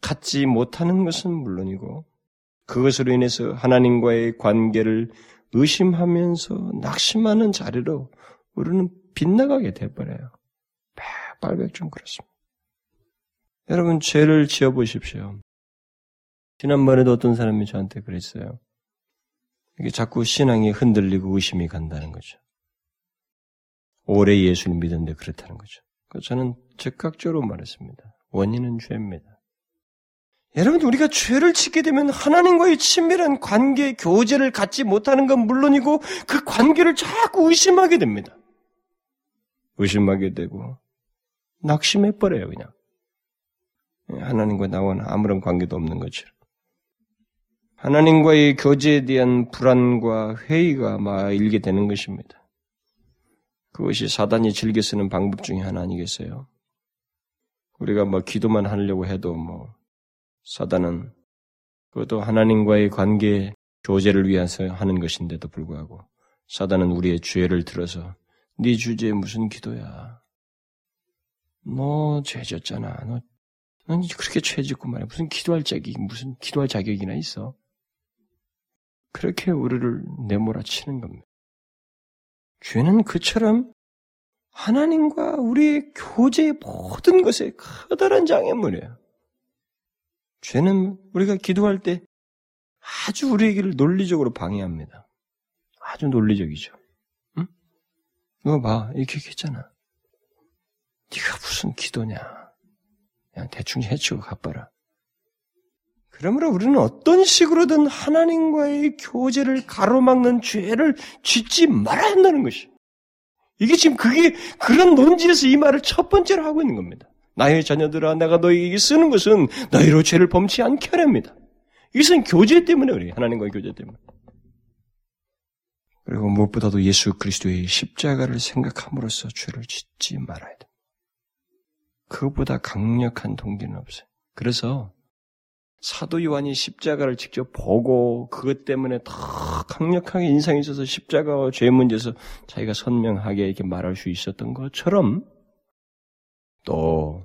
갖지 못하는 것은 물론이고 그것으로 인해서 하나님과의 관계를 의심하면서 낙심하는 자리로 우리는 빗나가게 돼버려요. 백발백중 그렇습니다. 여러분 죄를 지어 보십시오. 지난번에도 어떤 사람이 저한테 그랬어요. 이게 자꾸 신앙이 흔들리고 의심이 간다는 거죠. 오래 예수를 믿었는데 그렇다는 거죠. 저는 즉각적으로 말했습니다. 원인은 죄입니다. 여러분, 우리가 죄를 짓게 되면 하나님과의 친밀한 관계, 교제를 갖지 못하는 건 물론이고 그 관계를 자꾸 의심하게 됩니다. 의심하게 되고 낙심해버려요, 그냥. 하나님과 나와는 아무런 관계도 없는 것처럼. 하나님과의 교제에 대한 불안과 회의가 막 일게 되는 것입니다. 그것이 사단이 즐겨 쓰는 방법 중에 하나 아니겠어요? 우리가 뭐 기도만 하려고 해도 뭐 사단은 그것도 하나님과의 관계 교제를 위해서 하는 것인데도 불구하고 사단은 우리의 죄를 들어서 네 주제에 무슨 기도야? 너 죄졌잖아. 너, 넌 그렇게 죄 짓고 말이야. 무슨 기도할 자격이 무슨 기도할 자격이나 있어? 그렇게 우리를 내몰아치는 겁니다. 죄는 그처럼 하나님과 우리의 교제의 모든 것에 커다란 장애물이에요. 죄는 우리가 기도할 때 아주 우리에게를 논리적으로 방해합니다. 아주 논리적이죠. 응? 이거 봐, 이렇게 했잖아. 네가 무슨 기도냐? 그냥 대충 해치고 가봐라. 그러므로 우리는 어떤 식으로든 하나님과의 교제를 가로막는 죄를 짓지 말아야 한다는 것이. 이게 지금 그게 그런 논지에서 이 말을 첫 번째로 하고 있는 겁니다. 나의 자녀들아, 내가 너희에게 쓰는 것은 너희로 죄를 범치 않게 하랍니다. 이것은 교제 때문에 그래요. 하나님과의 교제 때문에. 그리고 무엇보다도 예수 그리스도의 십자가를 생각함으로써 죄를 짓지 말아야 돼. 그것보다 강력한 동기는 없어요. 그래서 사도 요한이 십자가를 직접 보고 그것 때문에 더 강력하게 인상이 있어서 십자가와 죄 문제에서 자기가 선명하게 이렇게 말할 수 있었던 것처럼 또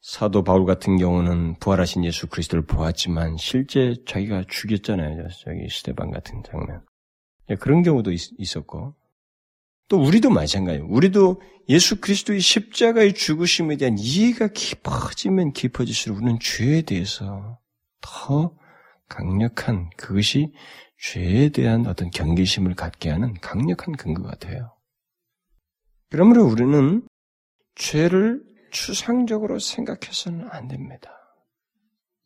사도 바울 같은 경우는 부활하신 예수 그리스도를 보았지만 실제 자기가 죽였잖아요. 저기 스테반 같은 장면. 예, 그런 경우도 있, 었고 또 우리도 마찬가지예요. 우리도 예수 그리스도의 십자가의 죽으심에 대한 이해가 깊어지면 깊어질수록 우리는 죄에 대해서 더 강력한 그것이 죄에 대한 어떤 경계심을 갖게 하는 강력한 근거가 돼요. 그러므로 우리는 죄를 추상적으로 생각해서는 안 됩니다.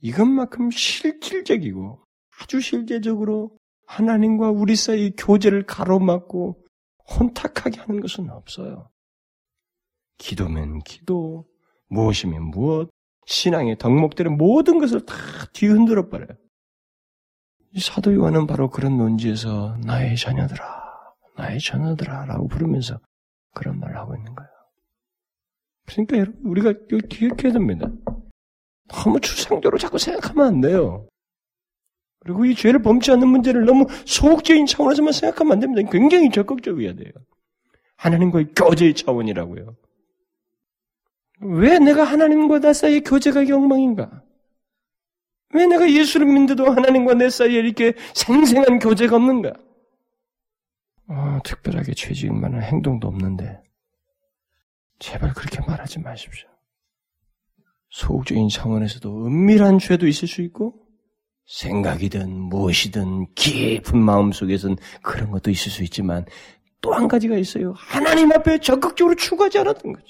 이것만큼 실질적이고 아주 실제적으로 하나님과 우리 사이 교제를 가로막고 혼탁하게 하는 것은 없어요. 기도면 기도, 무엇이면 무엇, 신앙의 덕목들은 모든 것을 다 뒤흔들어 버려요. 이 사도 요한은 바로 그런 논지에서 나의 자녀들아, 나의 자녀들아 라고 부르면서 그런 말을 하고 있는 거예요. 그러니까 우리가 기억해야 됩니다. 너무 추상적으로 자꾸 생각하면 안 돼요. 그리고 이 죄를 범치 않는 문제를 너무 소극적인 차원에서만 생각하면 안 됩니다. 굉장히 적극적이어야 돼요. 하나님과의 교제의 차원이라고요. 왜 내가 하나님과 나 사이의 교제가 영망인가? 왜 내가 예수를 믿는데도 하나님과 내 사이에 이렇게 생생한 교제가 없는가? 어, 특별하게 죄지은 만한 행동도 없는데 제발 그렇게 말하지 마십시오. 소극적인 차원에서도 은밀한 죄도 있을 수 있고 생각이든 무엇이든 깊은 마음 속에선 그런 것도 있을 수 있지만 또 한 가지가 있어요. 하나님 앞에 적극적으로 추구하지 않았던 거죠.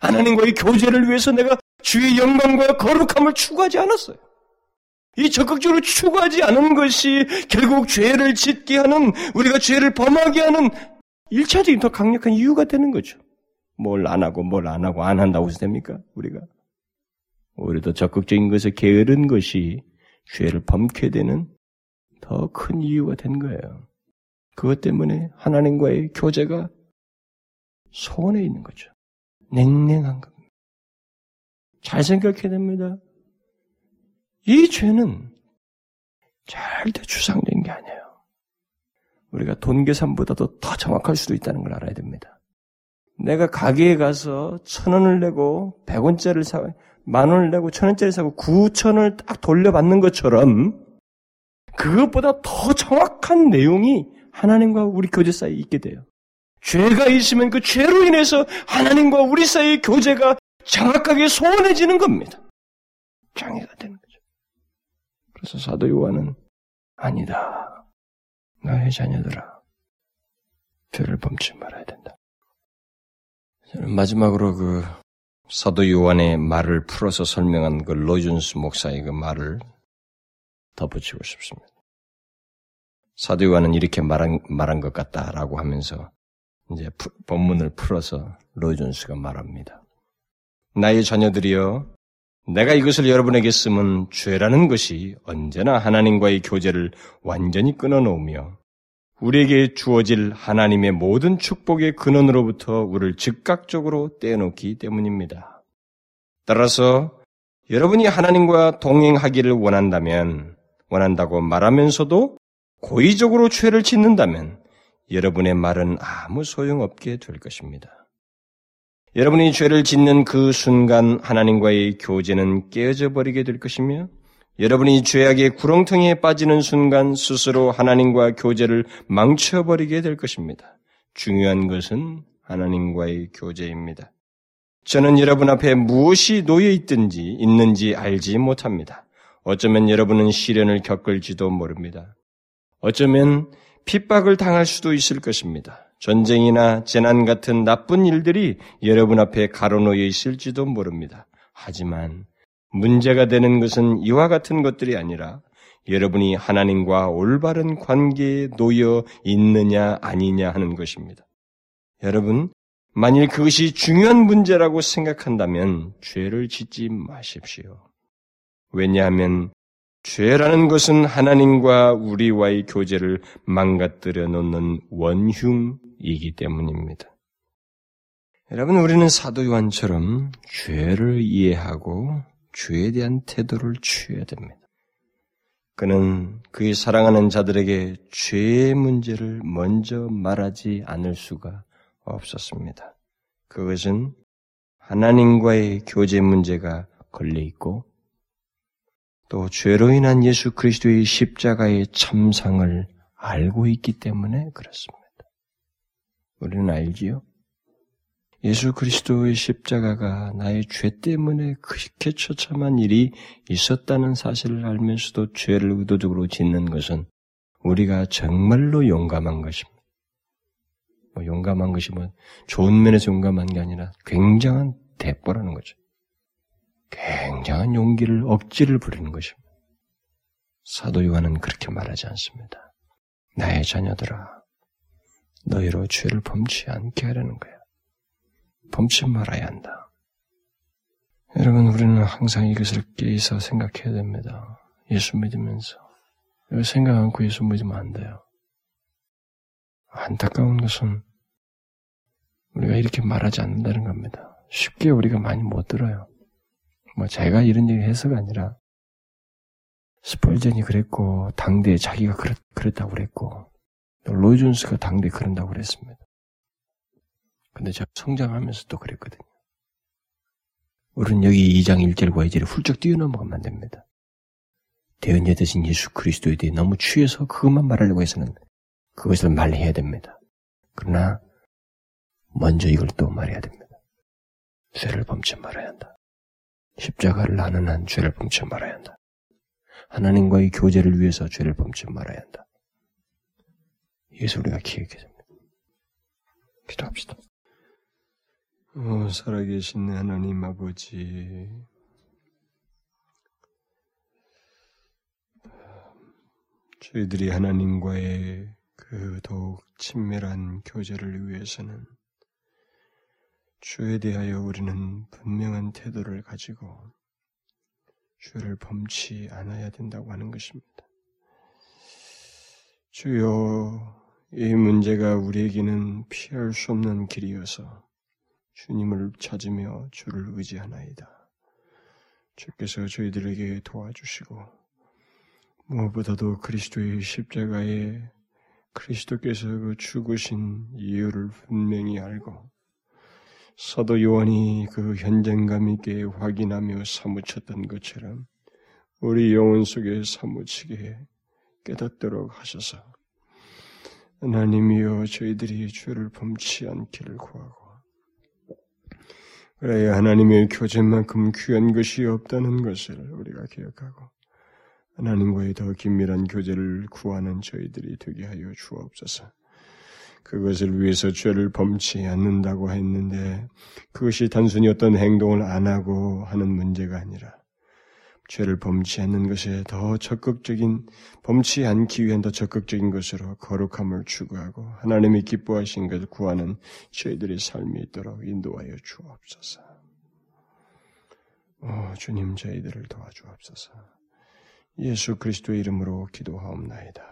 하나님과의 교제를 위해서 내가 주의 영광과 거룩함을 추구하지 않았어요. 이 적극적으로 추구하지 않은 것이 결국 죄를 짓게 하는 우리가 죄를 범하게 하는 일차적인 더 강력한 이유가 되는 거죠. 뭘 안 하고 뭘 안 하고 안 한다고 해서 됩니까? 우리가 더 적극적인 것에 게으른 것이 죄를 범게 되는 더 큰 이유가 된 거예요. 그것 때문에 하나님과의 교제가 소원해 있는 거죠. 냉랭한 겁니다. 잘 생각해야 됩니다. 이 죄는 절대 추상된 게 아니에요. 우리가 돈 계산보다도 더 정확할 수도 있다는 걸 알아야 됩니다. 내가 가게에 가서 천 원을 내고 백 원짜리를 사, 만 원을 내고 천 원짜리 사고 구천 원을 딱 돌려받는 것처럼 그것보다 더 정확한 내용이 하나님과 우리 교제 사이에 있게 돼요. 죄가 있으면 그 죄로 인해서 하나님과 우리 사이의 교제가 정확하게 소원해지는 겁니다. 장애가 되는 거죠. 그래서 사도 요한은 아니다. 나의 자녀들아. 죄를 범치 말아야 된다. 저는 마지막으로 그 사도 요한의 말을 풀어서 설명한 그 로준스 목사의 그 말을 덧붙이고 싶습니다. 사도 요한은 이렇게 말한, 말한 것 같다라고 하면서 이제 본문을 풀어서 로준스가 말합니다. 나의 자녀들이여, 내가 이것을 여러분에게 쓰면 죄라는 것이 언제나 하나님과의 교제를 완전히 끊어놓으며 우리에게 주어질 하나님의 모든 축복의 근원으로부터 우리를 즉각적으로 떼어놓기 때문입니다. 따라서 여러분이 하나님과 동행하기를 원한다면, 원한다고 말하면서도 고의적으로 죄를 짓는다면 여러분의 말은 아무 소용없게 될 것입니다. 여러분이 죄를 짓는 그 순간 하나님과의 교제는 깨어져 버리게 될 것이며 여러분이 죄악의 구렁텅이에 빠지는 순간 스스로 하나님과 교제를 망쳐버리게 될 것입니다. 중요한 것은 하나님과의 교제입니다. 저는 여러분 앞에 무엇이 놓여 있든지 있는지 알지 못합니다. 어쩌면 여러분은 시련을 겪을지도 모릅니다. 어쩌면 핍박을 당할 수도 있을 것입니다. 전쟁이나 재난 같은 나쁜 일들이 여러분 앞에 가로놓여 있을지도 모릅니다. 하지만 문제가 되는 것은 이와 같은 것들이 아니라 여러분이 하나님과 올바른 관계에 놓여 있느냐 아니냐 하는 것입니다. 여러분, 만일 그것이 중요한 문제라고 생각한다면 죄를 짓지 마십시오. 왜냐하면 죄라는 것은 하나님과 우리와의 교제를 망가뜨려 놓는 원흉이기 때문입니다. 여러분, 우리는 사도 요한처럼 죄를 이해하고 죄에 대한 태도를 취해야 됩니다. 그는 그의 사랑하는 자들에게 죄의 문제를 먼저 말하지 않을 수가 없었습니다. 그것은 하나님과의 교제 문제가 걸려 있고 또 죄로 인한 예수 그리스도의 십자가의 참상을 알고 있기 때문에 그렇습니다. 우리는 알지요? 예수 그리스도의 십자가가 나의 죄 때문에 그렇게 처참한 일이 있었다는 사실을 알면서도 죄를 의도적으로 짓는 것은 우리가 정말로 용감한 것입니다. 뭐 용감한 것이 뭐 좋은 면에서 용감한 게 아니라 굉장한 대포라는 거죠. 굉장한 용기를 억지를 부리는 것입니다. 사도 요한은 그렇게 말하지 않습니다. 나의 자녀들아, 너희로 죄를 범치 않게 하려는 거야. 범치 말아야 한다. 여러분, 우리는 항상 이것을 깨서 생각해야 됩니다. 예수 믿으면서. 생각 않고 예수 믿으면 안 돼요. 안타까운 것은 우리가 이렇게 말하지 않는다는 겁니다. 쉽게 우리가 많이 못 들어요. 뭐 제가 이런 얘기 해서가 아니라 스펄전이 그랬고 당대에 자기가 그랬, 그랬 다고 그랬고 로이 존스가 당대에 그런다고 그랬습니다. 근데 제가 성장하면서 또 그랬거든요. 우리는 여기 2장 1절과 2절에 훌쩍 뛰어넘어가면 안 됩니다. 대언자 되신 예수 그리스도에 대해 너무 취해서 그것만 말하려고 해서는 그것을 말해야 됩니다. 그러나 먼저 이걸 또 말해야 됩니다. 죄를 범치 말아야 한다. 십자가를 나는 한 죄를 범치 말아야 한다. 하나님과의 교제를 위해서 죄를 범치 말아야 한다. 이것을 우리가 기억해야 됩니다. 기도합시다. 어, 살아계신 하나님 아버지, 저희들이 하나님과의 그 더욱 친밀한 교제를 위해서는 주에 대하여 우리는 분명한 태도를 가지고 주를 범치 않아야 된다고 하는 것입니다. 주여, 이 문제가 우리에게는 피할 수 없는 길이어서 주님을 찾으며 주를 의지하나이다. 주께서 저희들에게 도와주시고 무엇보다도 그리스도의 십자가에 그리스도께서 그 죽으신 이유를 분명히 알고 사도 요한이 그 현장감 있게 확인하며 사무쳤던 것처럼 우리 영혼 속에 사무치게 깨닫도록 하셔서 하나님이여 저희들이 죄를 범치 않기를 구하고 그래야 하나님의 교제만큼 귀한 것이 없다는 것을 우리가 기억하고 하나님과의 더 긴밀한 교제를 구하는 저희들이 되게 하여 주옵소서. 그것을 위해서 죄를 범치 않는다고 했는데 그것이 단순히 어떤 행동을 안 하고 하는 문제가 아니라 죄를 범치 않는 것에 더 적극적인 범치 않기 위한 더 적극적인 것으로 거룩함을 추구하고 하나님이 기뻐하신 것을 구하는 저희들의 삶이 있도록 인도하여 주옵소서. 오, 주님 저희들을 도와주옵소서. 예수 그리스도의 이름으로 기도하옵나이다.